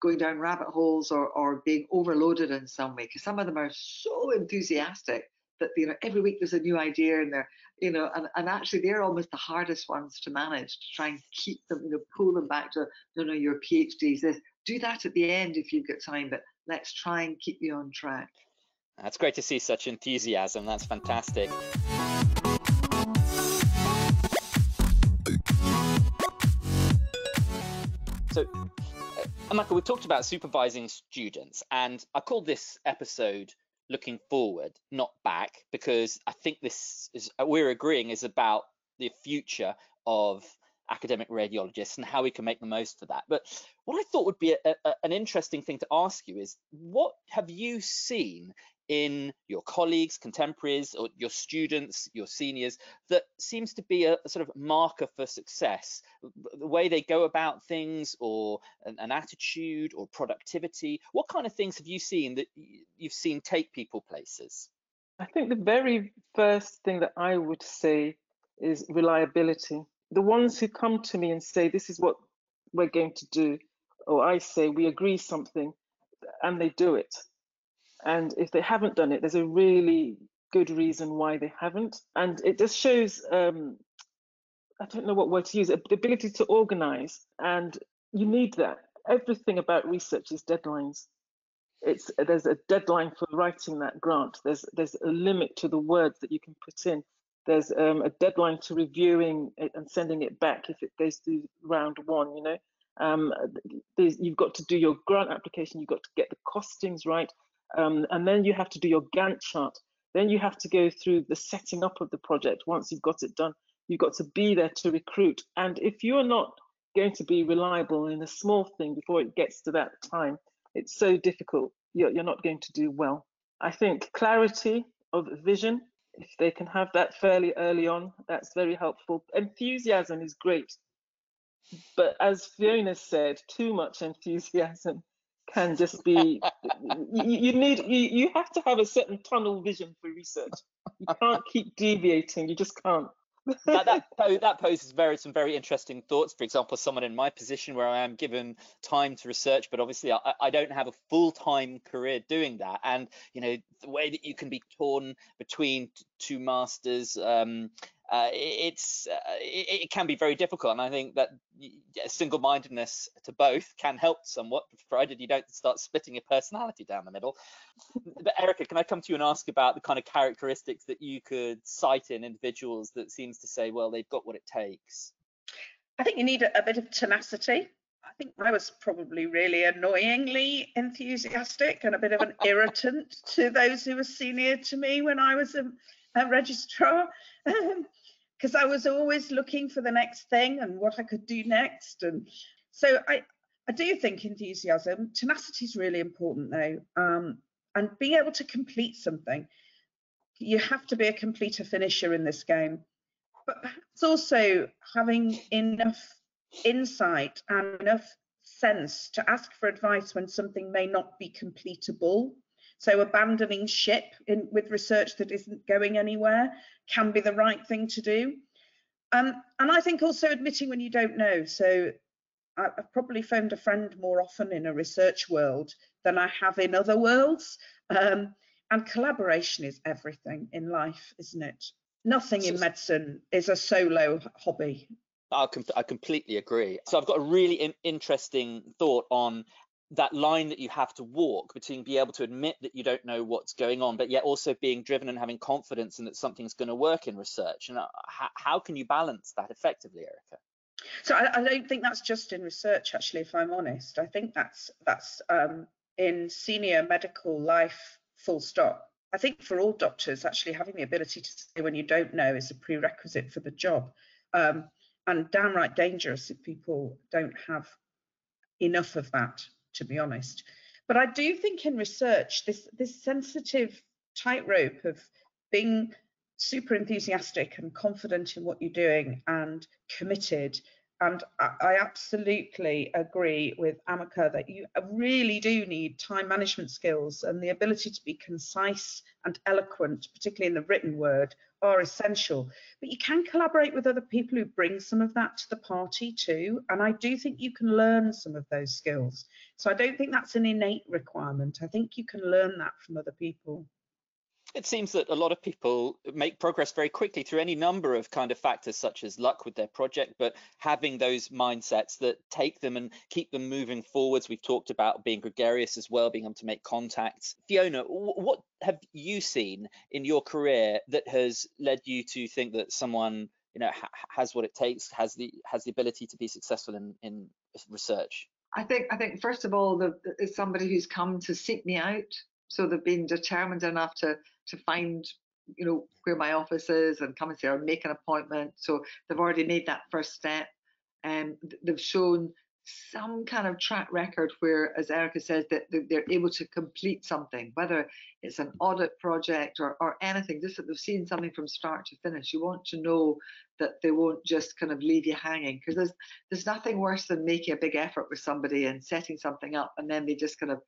going down rabbit holes or, or being overloaded in some way because some of them are so enthusiastic that you know every week there's a new idea and they're you know and, and actually they're almost the hardest ones to manage to try and keep them you know pull them back to no no your phds this. Do that at the end if you've got time but let's try and keep you on track. That's great to see such enthusiasm. That's fantastic. So uh, Amaka, we've talked about supervising students, and I called this episode looking forward, not back, because I think this is uh, we're agreeing is about the future of academic radiologists and how we can make the most of that. But what I thought would be a, a, an interesting thing to ask you is what have you seen in your colleagues, contemporaries, or your students, your seniors, that seems to be a, a, sort of marker for success? The way they go about things, or an, an, attitude, or productivity. What kind of things have you seen that you've seen take people places? I think the very first thing that I would say is reliability. The ones who come to me and say, This is what we're going to do, or I say, We agree something, and they do it and if they haven't done it, there's a really good reason why they haven't. And it just shows, um, I don't know what word to use, the ability to organize. And you need that. Everything about research is deadlines. It's there's a deadline for writing that grant. There's there's a limit to the words that you can put in. There's um, a deadline to reviewing it and sending it back if it goes through round one. You know, um, you've got to do your grant application. You've got to get the costings right. Um, and then you have to do your Gantt chart. Then you have to go through the setting up of the project. Once you've got it done, you've got to be there to recruit. And if you're not going to be reliable in a small thing before it gets to that time, it's so difficult. You're, you're not going to do well. I think clarity of vision, if they can have that fairly early on, that's very helpful. Enthusiasm is great. But as Fiona said, too much enthusiasm can just be you, you, need you, you have to have a certain tunnel vision for research you can't keep deviating you just can't that, that, *laughs* that poses very some very interesting thoughts. For example, someone in my position where I am given time to research, but obviously I, I don't have a full-time career doing that. And you know the way that you can be torn between two masters, um, uh, it's uh, it, it, can be very difficult. And I think that single-mindedness to both can help somewhat, provided you don't start splitting your personality down the middle. *laughs* but Erica, can I come to you and ask about the kind of characteristics that you could cite in individuals that seems to say, well, they've got what it takes? I think you need a, a bit of tenacity. I think I was probably really annoyingly enthusiastic and a bit of an *laughs* irritant to those who were senior to me when I was a, a registrar. *laughs* because I was always looking for the next thing and what I could do next. And so I, I do think enthusiasm, tenacity is really important though. Um, and being able to complete something, you have to be a completer finisher in this game. But perhaps also having enough insight and enough sense to ask for advice when something may not be completable so abandoning ship in, with research that isn't going anywhere can be the right thing to do. Um, and I think also admitting when you don't know. So I've probably phoned a friend more often in a research world than I have in other worlds. Um, and collaboration is everything in life, isn't it? Nothing in medicine is a solo hobby. I, com- I completely agree. So I've got a really in- interesting thought on that line that you have to walk between be able to admit that you don't know what's going on, but yet also being driven and having confidence in that something's going to work in research. And uh, how, how can you balance that effectively, Erica? So I, I, don't think that's just in research, actually, if I'm honest. I think that's that's um, in senior medical life, full stop. I think for all doctors, actually having the ability to say when you don't know is a prerequisite for the job, um, and downright dangerous if people don't have enough of that to be honest. But I do think in research, this this sensitive tightrope of being super enthusiastic and confident in what you're doing and committed. And I absolutely agree with Amaka that you really do need time management skills and the ability to be concise and eloquent, particularly in the written word, are essential. But you can collaborate with other people who bring some of that to the party too. And I do think you can learn some of those skills. So I don't think that's an innate requirement. I think you can learn that from other people it seems that a lot of people make progress very quickly through any number of kind of factors such as luck with their project but having those mindsets that take them and keep them moving forwards. We've talked about being gregarious as well being able to make contacts. Fiona what have you seen in your career that has led you to think that someone you know ha- has what it takes has the has the ability to be successful in in research? I think i think first of all the, the, somebody who's come to seek me out so they've been determined enough to to find you know where my office is and come and say or make an appointment. So they've already made that first step. Um, and they've shown some kind of track record where as erica says that they're able to complete something whether it's an audit project or, or anything just that they've seen something from start to finish. You want to know that they won't just kind of leave you hanging because there's there's nothing worse than making a big effort with somebody and setting something up and then they just kind of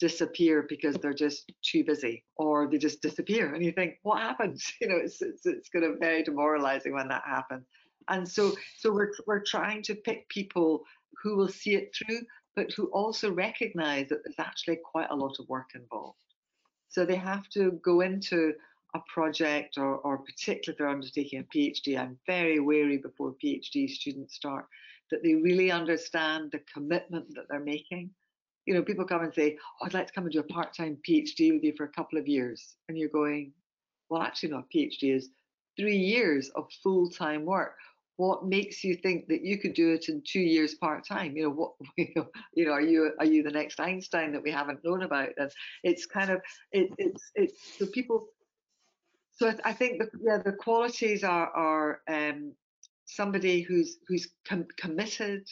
disappear because they're just too busy or they just disappear and you think what happens? *laughs* You know it's it's, it's kind of very demoralizing when that happens. And so so we're we're trying to pick people who will see it through but who also recognize that there's actually quite a lot of work involved. So they have to go into a project or, or particularly if they're undertaking a PhD, I'm very wary before PhD students start that they really understand the commitment that they're making you know, people come and say, oh, I'd like to come and do a part-time PhD with you for a couple of years. And you're going, well, actually, no, a PhD is three years of full-time work. What makes you think that you could do it in two years part-time? You know, what, *laughs* you know, are you are you the next Einstein that we haven't known about? And it's kind of it, it's it's so people. So I, I think the yeah the qualities are are um, somebody who's who's com- committed,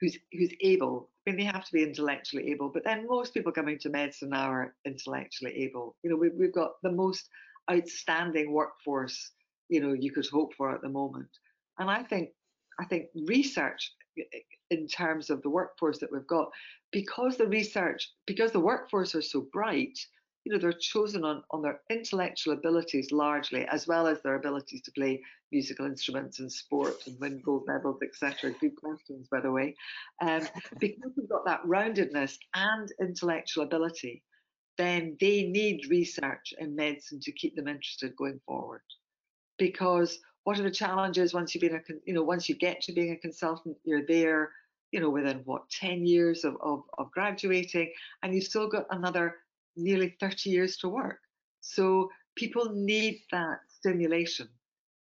who's who's able I mean, they have to be intellectually able, but then most people coming to medicine now are intellectually able. You know, we've, we've got the most outstanding workforce, you know, you could hope for at the moment. And I think, I think research in terms of the workforce that we've got, because the research, because the workforce are so bright, you know, they're chosen on, on their intellectual abilities largely, as well as their abilities to play musical instruments and sport and win gold medals, etc. Good questions, by the way. Um, *laughs* because they've got that roundedness and intellectual ability, then they need research in medicine to keep them interested going forward. Because what are the challenges once you've been a, you know, once you get to being a consultant, you're there, you know, within what, 10 years of, of, of graduating, and you've still got another nearly 30 years to work. So people need that stimulation.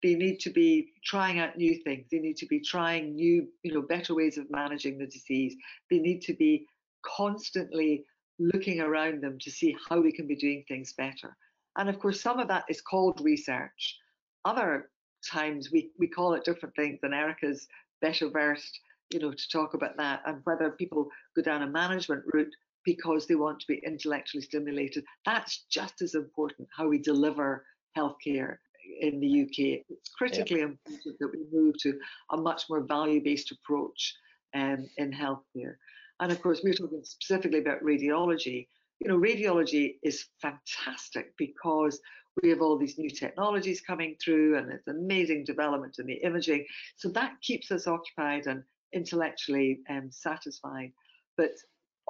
They need to be trying out new things. They need to be trying new, you know, better ways of managing the disease. They need to be constantly looking around them to see how we can be doing things better. And of course, some of that is called research. Other times we, we call it different things, and Erica's better versed, you know, to talk about that and whether people go down a management route because they want to be intellectually stimulated. That's just as important how we deliver healthcare in the UK. It's critically yep. important that we move to a much more value-based approach um, in healthcare. And of course, we're talking specifically about radiology. You know, radiology is fantastic because we have all these new technologies coming through and it's amazing development in the imaging. So that keeps us occupied and intellectually um, satisfied. But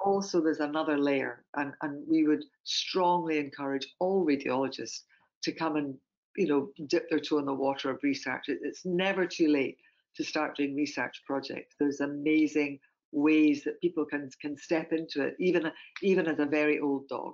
also there's another layer and, and we would strongly encourage all radiologists to come and you know dip their toe in the water of research. It's never too late to start doing research projects. There's amazing ways that people can can step into it, even even as a very old dog.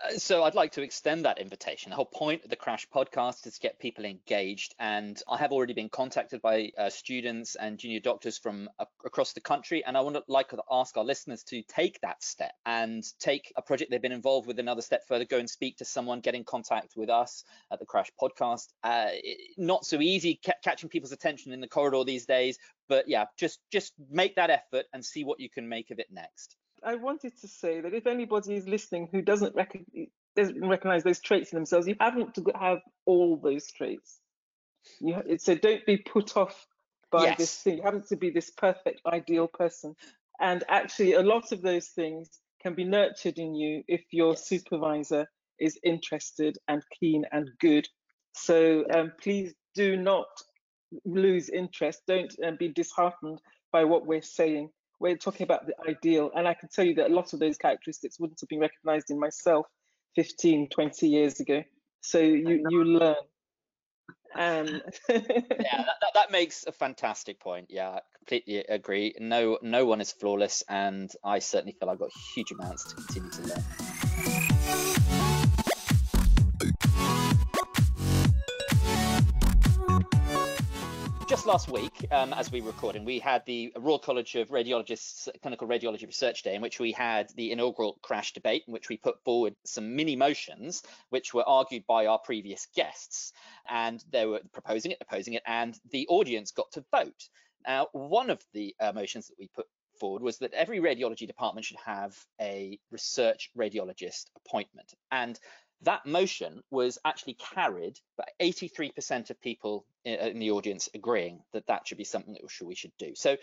Uh, so I'd like to extend that invitation. The whole point of the Crash podcast is to get people engaged, and I have already been contacted by uh, students and junior doctors from uh, across the country, and I would like to ask our listeners to take that step and take a project they've been involved with another step further. Go and speak to someone, get in contact with us at the Crash podcast. Uh, not so easy ca- catching people's attention in the corridor these days, but yeah, just just make that effort and see what you can make of it next. I wanted to say that if anybody is listening who doesn't, rec- doesn't recognize those traits in themselves, you haven't to have all those traits. You, so don't be put off by yes. this thing. You haven't to be this perfect, ideal person. And actually, a lot of those things can be nurtured in you if your yes. supervisor is interested and keen and good. So um, please do not lose interest. Don't um, be disheartened by what we're saying we're talking about the ideal. And I can tell you that a lot of those characteristics wouldn't have been recognized in myself 15, 20 years ago. So you, you learn. Um, yeah, *laughs* that, that, that, makes a fantastic point. Yeah, I completely agree. No, no one is flawless, and I certainly feel I've got huge amounts to continue to learn. Just last week, um, as we were recording, we had the Royal College of Radiologists Clinical Radiology Research Day, in which we had the inaugural crash debate, in which we put forward some mini motions, which were argued by our previous guests, and they were proposing it, opposing it, and the audience got to vote. Now, one of the uh, motions that we put forward was that every radiology department should have a research radiologist appointment. And that motion was actually carried by 83% of people in the audience agreeing that that should be something that we should do. So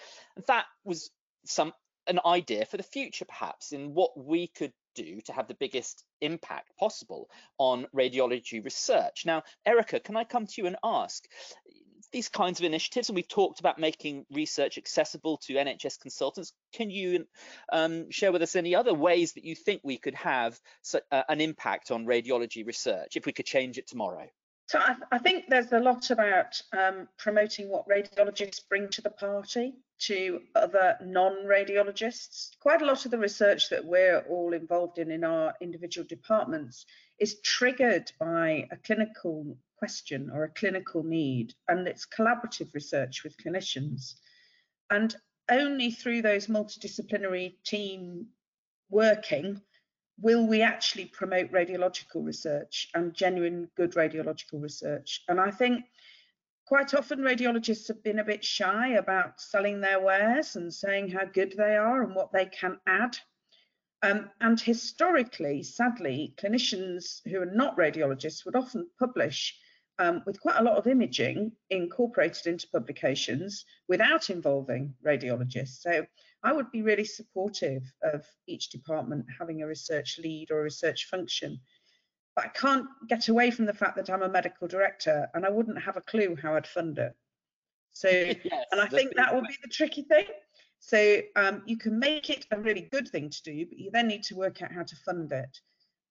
that was some an idea for the future, perhaps, in what we could do to have the biggest impact possible on radiology research. Now, Erica, can I come to you and ask, these kinds of initiatives, and we've talked about making research accessible to NHS consultants. Can you um, share with us any other ways that you think we could have so, uh, an impact on radiology research if we could change it tomorrow? So I, I think there's a lot about um, promoting what radiologists bring to the party to other non-radiologists. Quite a lot of the research that we're all involved in in our individual departments is triggered by a clinical question or a clinical need, and it's collaborative research with clinicians. And only through those multidisciplinary team working will we actually promote radiological research and genuine good radiological research. And I think quite often radiologists have been a bit shy about selling their wares and saying how good they are and what they can add. Um, and historically, sadly, clinicians who are not radiologists would often publish um, with quite a lot of imaging incorporated into publications without involving radiologists. So I would be really supportive of each department having a research lead or a research function. But I can't get away from the fact that I'm a medical director and I wouldn't have a clue how I'd fund it. So, *laughs* yes, and I think that will be the tricky thing. So um, you can make it a really good thing to do, but you then need to work out how to fund it.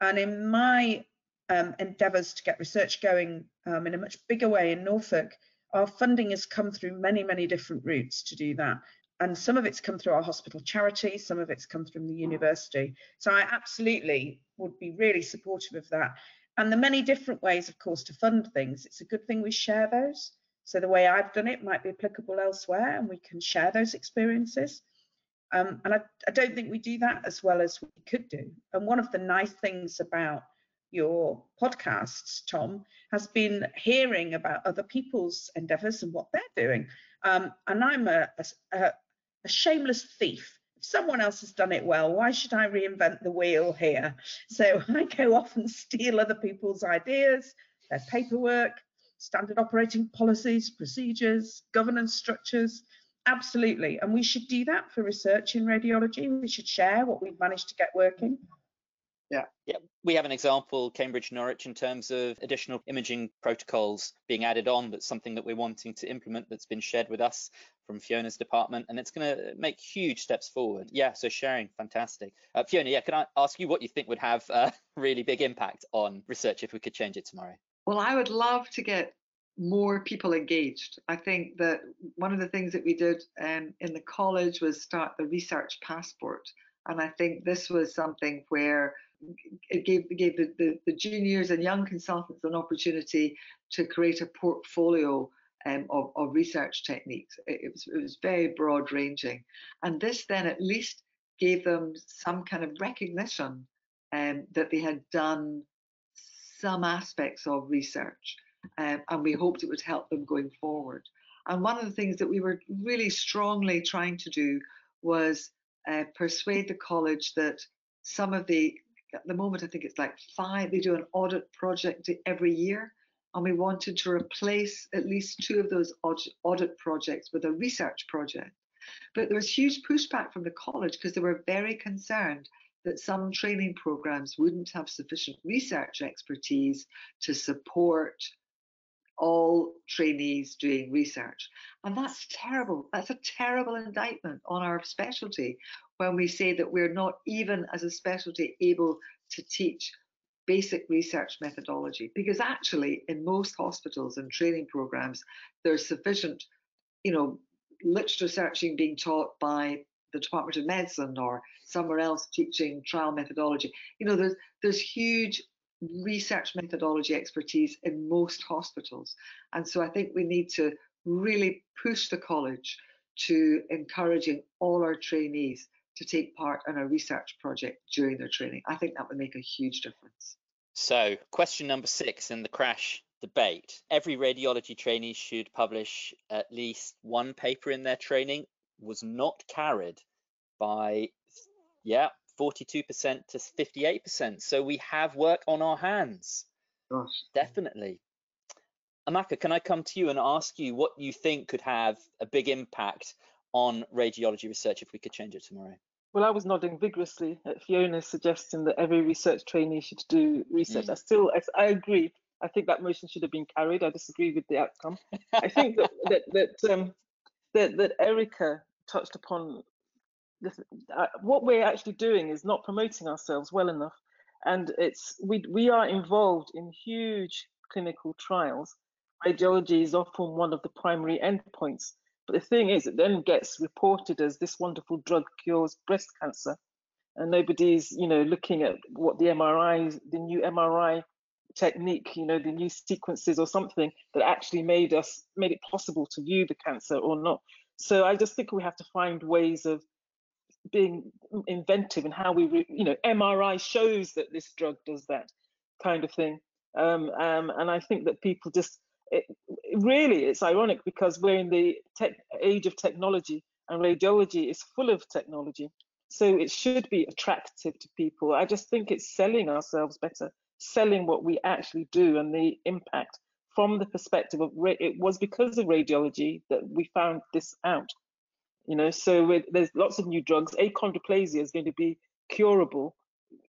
And in my um, endeavours to get research going um, in a much bigger way in Norfolk, our funding has come through many, many different routes to do that. And some of it's come through our hospital charity, some of it's come from the university. So I absolutely would be really supportive of that. And the many different ways, of course, to fund things, it's a good thing we share those. So the way I've done it might be applicable elsewhere and we can share those experiences. Um, and I, I don't think we do that as well as we could do. And one of the nice things about your podcasts, Tom, has been hearing about other people's endeavours and what they're doing. Um, and I'm a, a, a shameless thief. If someone else has done it well, why should I reinvent the wheel here? So *laughs* I go off and steal other people's ideas, their paperwork, standard operating policies, procedures, governance structures. Absolutely. And we should do that for research in radiology. We should share what we've managed to get working. Yeah. Yeah. We have an example, Cambridge Norwich, in terms of additional imaging protocols being added on. That's something that we're wanting to implement that's been shared with us from Fiona's department, and it's going to make huge steps forward. Yeah. So sharing, fantastic. Uh, Fiona, yeah, can I ask you what you think would have a *laughs* really big impact on research if we could change it tomorrow? Well, I would love to get more people engaged. I think that one of the things that we did um, in the college was start the research passport. And I think this was something where it gave, gave the, the, the, juniors and young consultants an opportunity to create a portfolio um, of, of, research techniques. It, it, was, it was very broad ranging. And this then at least gave them some kind of recognition um, that they had done some aspects of research. Um, and we hoped it would help them going forward. And one of the things that we were really strongly trying to do was uh, persuade the college that some of the at the moment, I think it's like five, they do an audit project every year. And we wanted to replace at least two of those audit projects with a research project. But there was huge pushback from the college because they were very concerned that some training programs wouldn't have sufficient research expertise to support all trainees doing research. And that's terrible. That's a terrible indictment on our specialty when we say that we're not even as a specialty able to teach basic research methodology because actually in most hospitals and training programs there's sufficient you know literature searching being taught by the department of medicine or somewhere else teaching trial methodology you know there's there's huge research methodology expertise in most hospitals. And so I think we need to really push the college to encouraging all our trainees to take part in a research project during their training. I think that would make a huge difference. So, question number six in the crash debate every radiology trainee should publish at least one paper in their training was not carried by yeah 42% to 58%. So we have work on our hands. Gosh. Definitely. Amaka, can I come to you and ask you what you think could have a big impact on radiology research if we could change it tomorrow? Well, I was nodding vigorously at Fiona's suggesting that every research trainee should do research. Mm. I still, I, I, agree. I think that motion should have been carried. I disagree with the outcome. I think that that that, um, that that Erica touched upon this, uh, what we're actually doing is not promoting ourselves well enough, and it's we we are involved in huge clinical trials. Radiology is often one of the primary endpoints, but the thing is, it then gets reported as this wonderful drug cures breast cancer, and nobody's you know looking at what the MRI, the new MRI technique, you know, the new sequences or something that actually made us made it possible to view the cancer or not. So I just think we have to find ways of being inventive in how we, re, you know, MRI shows that this drug does that kind of thing. Um, um, and I think that people just, it, really, it's ironic because we're in the tech, age of technology and radiology is full of technology. So it should be attractive to people. I just think it's selling ourselves better, selling what we actually do and the impact from the perspective of it was because of radiology that we found this out You know, so there's lots of new drugs. Achondroplasia is going to be curable.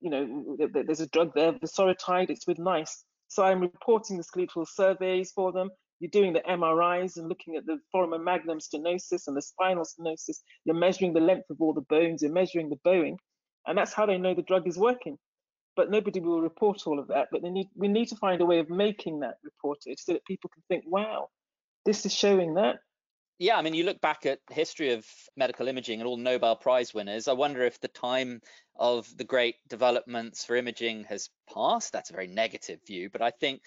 You know, there's a drug there, vosoritide. It's with NICE. So I'm reporting the skeletal surveys for them. You're doing the MRIs and looking at the foramen magnum stenosis and the spinal stenosis. You're measuring the length of all the bones. You're measuring the bowing, and that's how they know the drug is working. But nobody will report all of that. But need, we need to find a way of making that reported so that people can think, wow, this is showing that. Yeah, I mean, you look back at history of medical imaging and all Nobel Prize winners. I wonder if the time of the great developments for imaging has passed. That's a very negative view, but I think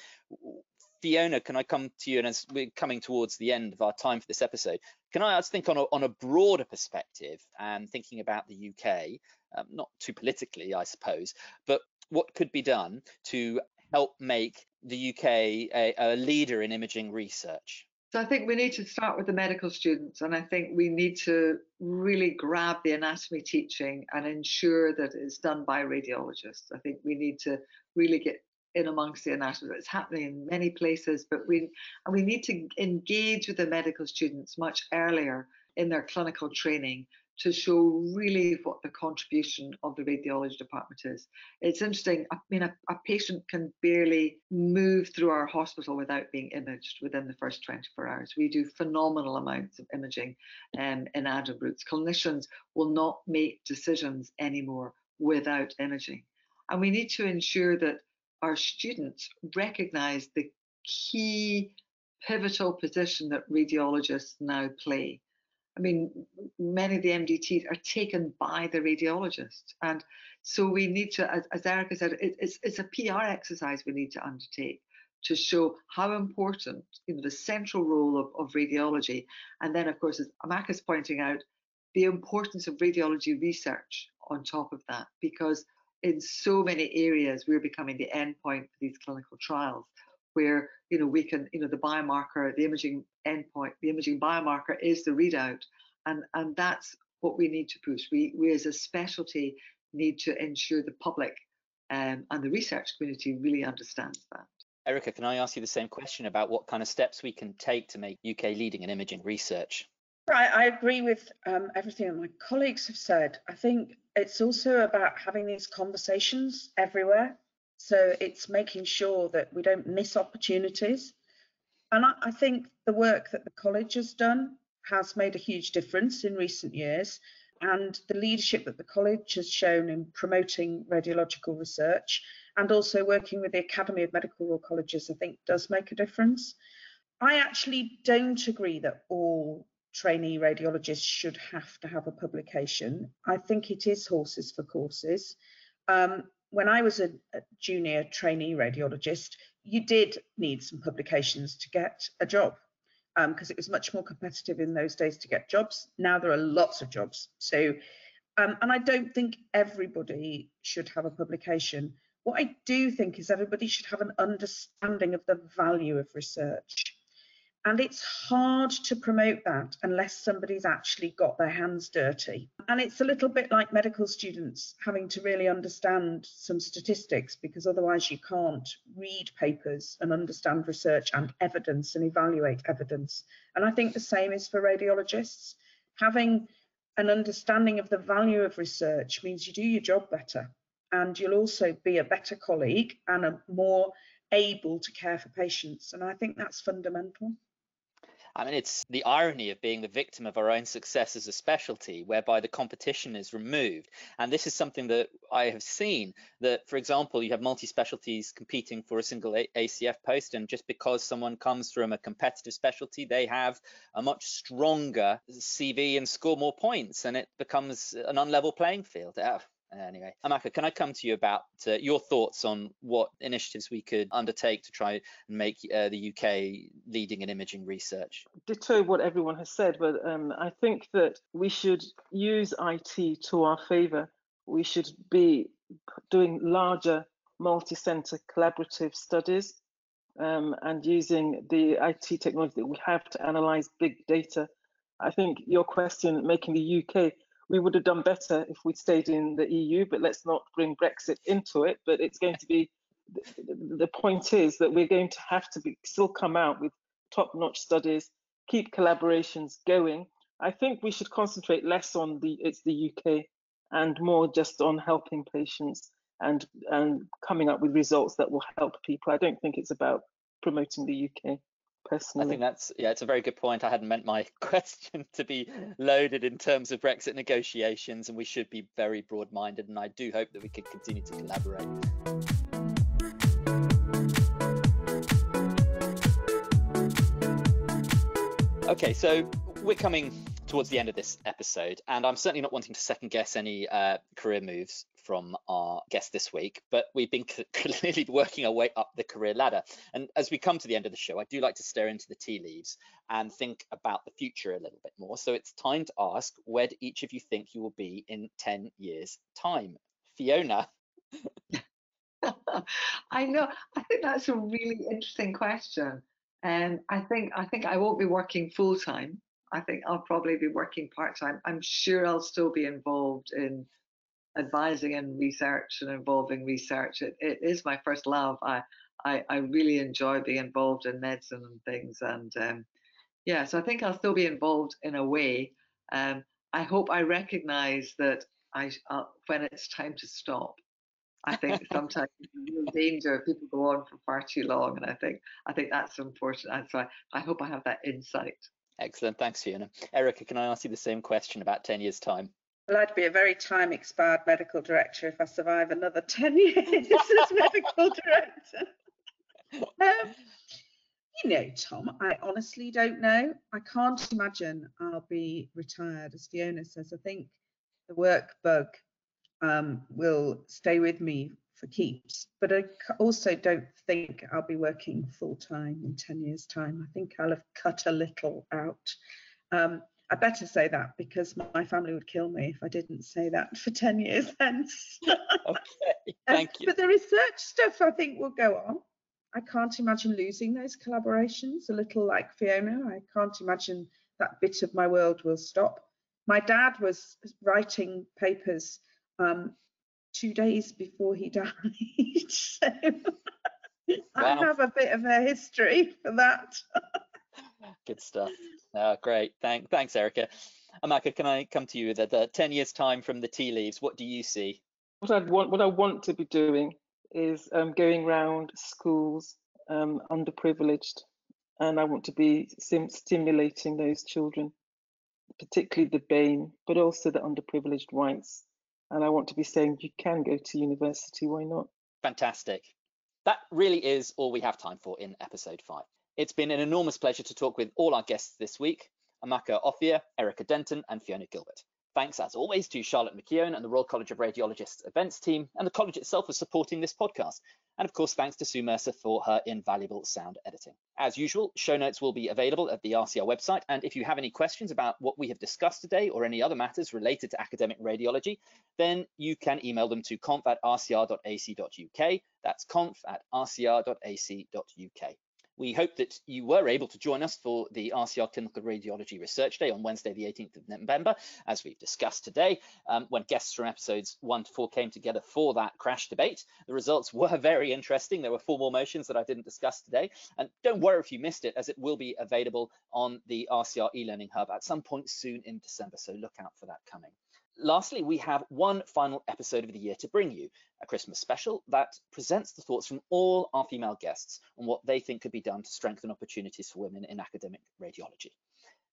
Fiona, can I come to you? And as we're coming towards the end of our time for this episode, can I ask, think on a, on a broader perspective and thinking about the UK, um, not too politically, I suppose, but what could be done to help make the UK a, a leader in imaging research? So I think we need to start with the medical students, and I think we need to really grab the anatomy teaching and ensure that it's done by radiologists. I think we need to really get in amongst the anatomy. It's happening in many places, but we and we need to engage with the medical students much earlier in their clinical training to show really what the contribution of the radiology department is. It's interesting. I mean, a, a, patient can barely move through our hospital without being imaged within the first 24 hours. We do phenomenal amounts of imaging um, in Addenbrooke's. Clinicians will not make decisions anymore without imaging. And we need to ensure that our students recognize the key pivotal position that radiologists now play. I mean, many of the MDTs are taken by the radiologists. And so we need to, as, as Erica said, it, it's, it's a PR exercise we need to undertake to show how important, you know, the central role of, of radiology. And then, of course, as Amaka is pointing out, the importance of radiology research on top of that, because in so many areas, we're becoming the endpoint for these clinical trials where you know we can you know the biomarker the imaging endpoint the imaging biomarker is the readout and and that's what we need to push we we as a specialty need to ensure the public um, and the research community really understands that erica can i ask you the same question about what kind of steps we can take to make uk leading in imaging research Right, I agree with um, everything that my colleagues have said. I think it's also about having these conversations everywhere. So it's making sure that we don't miss opportunities. And I, I think the work that the college has done has made a huge difference in recent years. And the leadership that the college has shown in promoting radiological research and also working with the Academy of Medical Royal Colleges, I think does make a difference. I actually don't agree that all trainee radiologists should have to have a publication. I think it is horses for courses. Um, when I was a, a, junior trainee radiologist, you did need some publications to get a job because um, it was much more competitive in those days to get jobs. Now there are lots of jobs. So, um, and I don't think everybody should have a publication. What I do think is everybody should have an understanding of the value of research. And it's hard to promote that unless somebody's actually got their hands dirty. And it's a little bit like medical students having to really understand some statistics because otherwise you can't read papers and understand research and evidence and evaluate evidence. And I think the same is for radiologists. Having an understanding of the value of research means you do your job better and you'll also be a better colleague and a more able to care for patients. And I think that's fundamental. I mean, it's the irony of being the victim of our own success as a specialty, whereby the competition is removed. And this is something that I have seen that, for example, you have multi specialties competing for a single ACF post, and just because someone comes from a competitive specialty, they have a much stronger CV and score more points, and it becomes an unlevel playing field. Uh, Anyway, Amaka, can I come to you about uh, your thoughts on what initiatives we could undertake to try and make uh, the UK leading in imaging research? Ditto what everyone has said, but um, I think that we should use IT to our favour. We should be doing larger multi-centre collaborative studies um, and using the IT technology that we have to analyse big data. I think your question, making the UK we would have done better if we'd stayed in the EU, but let's not bring Brexit into it. But it's going to be the point is that we're going to have to be, still come out with top notch studies, keep collaborations going. I think we should concentrate less on the it's the UK and more just on helping patients and and coming up with results that will help people. I don't think it's about promoting the UK personally. I think that's yeah, it's a very good point. I hadn't meant my *laughs* question to be loaded in terms of Brexit negotiations, and we should be very broad-minded. And I do hope that we can continue to collaborate. Okay, so we're coming towards the end of this episode, and I'm certainly not wanting to second guess any uh, career moves from our guest this week, but we've been *laughs* clearly working our way up the career ladder. And as we come to the end of the show, I do like to stare into the tea leaves and think about the future a little bit more. So it's time to ask where do each of you think you will be in 10 years' time? Fiona. *laughs* *laughs* I know. I think that's a really interesting question. And I think I think I won't be working full time I think I'll probably be working part time. I'm sure I'll still be involved in advising and research and involving research. It, it is my first love. I, I, I really enjoy being involved in medicine and things. And um, yeah, so I think I'll still be involved in a way. Um, I hope I recognize that I uh, when it's time to stop. I think *laughs* sometimes there's danger people go on for far too long, and I think I think that's important. And so I, I hope I have that insight. Excellent. Thanks, Fiona. Erica, can I ask you the same question about 10 years' time? Well, I'd be a very time expired medical director if I survive another 10 years *laughs* as medical director. Um, you know, Tom, I honestly don't know. I can't imagine I'll be retired. As Fiona says, I think the work bug um, will stay with me for keeps. But I also don't think I'll be working full time in 10 years' time. I think I'll have cut a little out. Um, I better say that because my family would kill me if I didn't say that for 10 years hence. *laughs* okay, thank you. But the research stuff I think will go on. I can't imagine losing those collaborations, a little like Fiona. I can't imagine that bit of my world will stop. My dad was writing papers um, two days before he *laughs* died. so wow. I have a bit of a history for that. Good stuff. Oh, great. Thank, thanks, Erica. Amaka, can I come to you? That the 10 years time from the tea leaves, what do you see? What I want, what I want to be doing is um, going around schools, um, underprivileged, and I want to be sim- stimulating those children, particularly the BAME, but also the underprivileged whites and I want to be saying you can go to university, why not? Fantastic. That really is all we have time for in episode five. It's been an enormous pleasure to talk with all our guests this week, Amaka Offiah, Erica Denton, and Fiona Gilbert. Thanks, as always, to Charlotte McKeown and the Royal College of Radiologists events team, and the college itself for supporting this podcast. And of course, thanks to Sue Mercer for her invaluable sound editing. As usual, show notes will be available at the RCR website. And if you have any questions about what we have discussed today or any other matters related to academic radiology, then you can email them to conf at rcr.ac.uk. That's conf at rcr.ac.uk. We hope that you were able to join us for the RCR Clinical Radiology Research Day on Wednesday, the 18th of November, as we've discussed today, um, when guests from episodes one to four came together for that crash debate. The results *laughs* were very interesting. There were four more motions that I didn't discuss today. And don't worry if you missed it, as it will be available on the RCR e-learning hub at some point soon in December. So look out for that coming. Lastly, we have one final episode of the year to bring you, a Christmas special that presents the thoughts from all our female guests on what they think could be done to strengthen opportunities for women in academic radiology.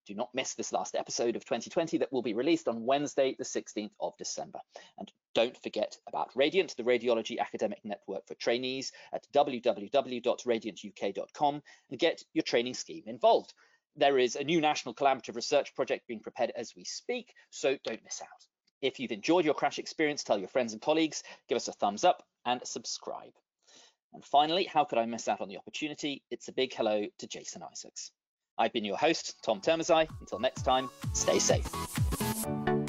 Do not miss this last episode of 2020 that will be released on Wednesday, the 16th of December. And don't forget about Radiant, the radiology academic network for trainees at www.radiantuk.com and get your training scheme involved. There is a new national collaborative research project being prepared as we speak, so don't miss out. If you've enjoyed your crash experience, tell your friends and colleagues, give us a thumbs up and subscribe. And finally, how could I miss out on the opportunity? It's a big hello to Jason Isaacs. I've been your host, Tom Turmezei. Until next time, stay safe.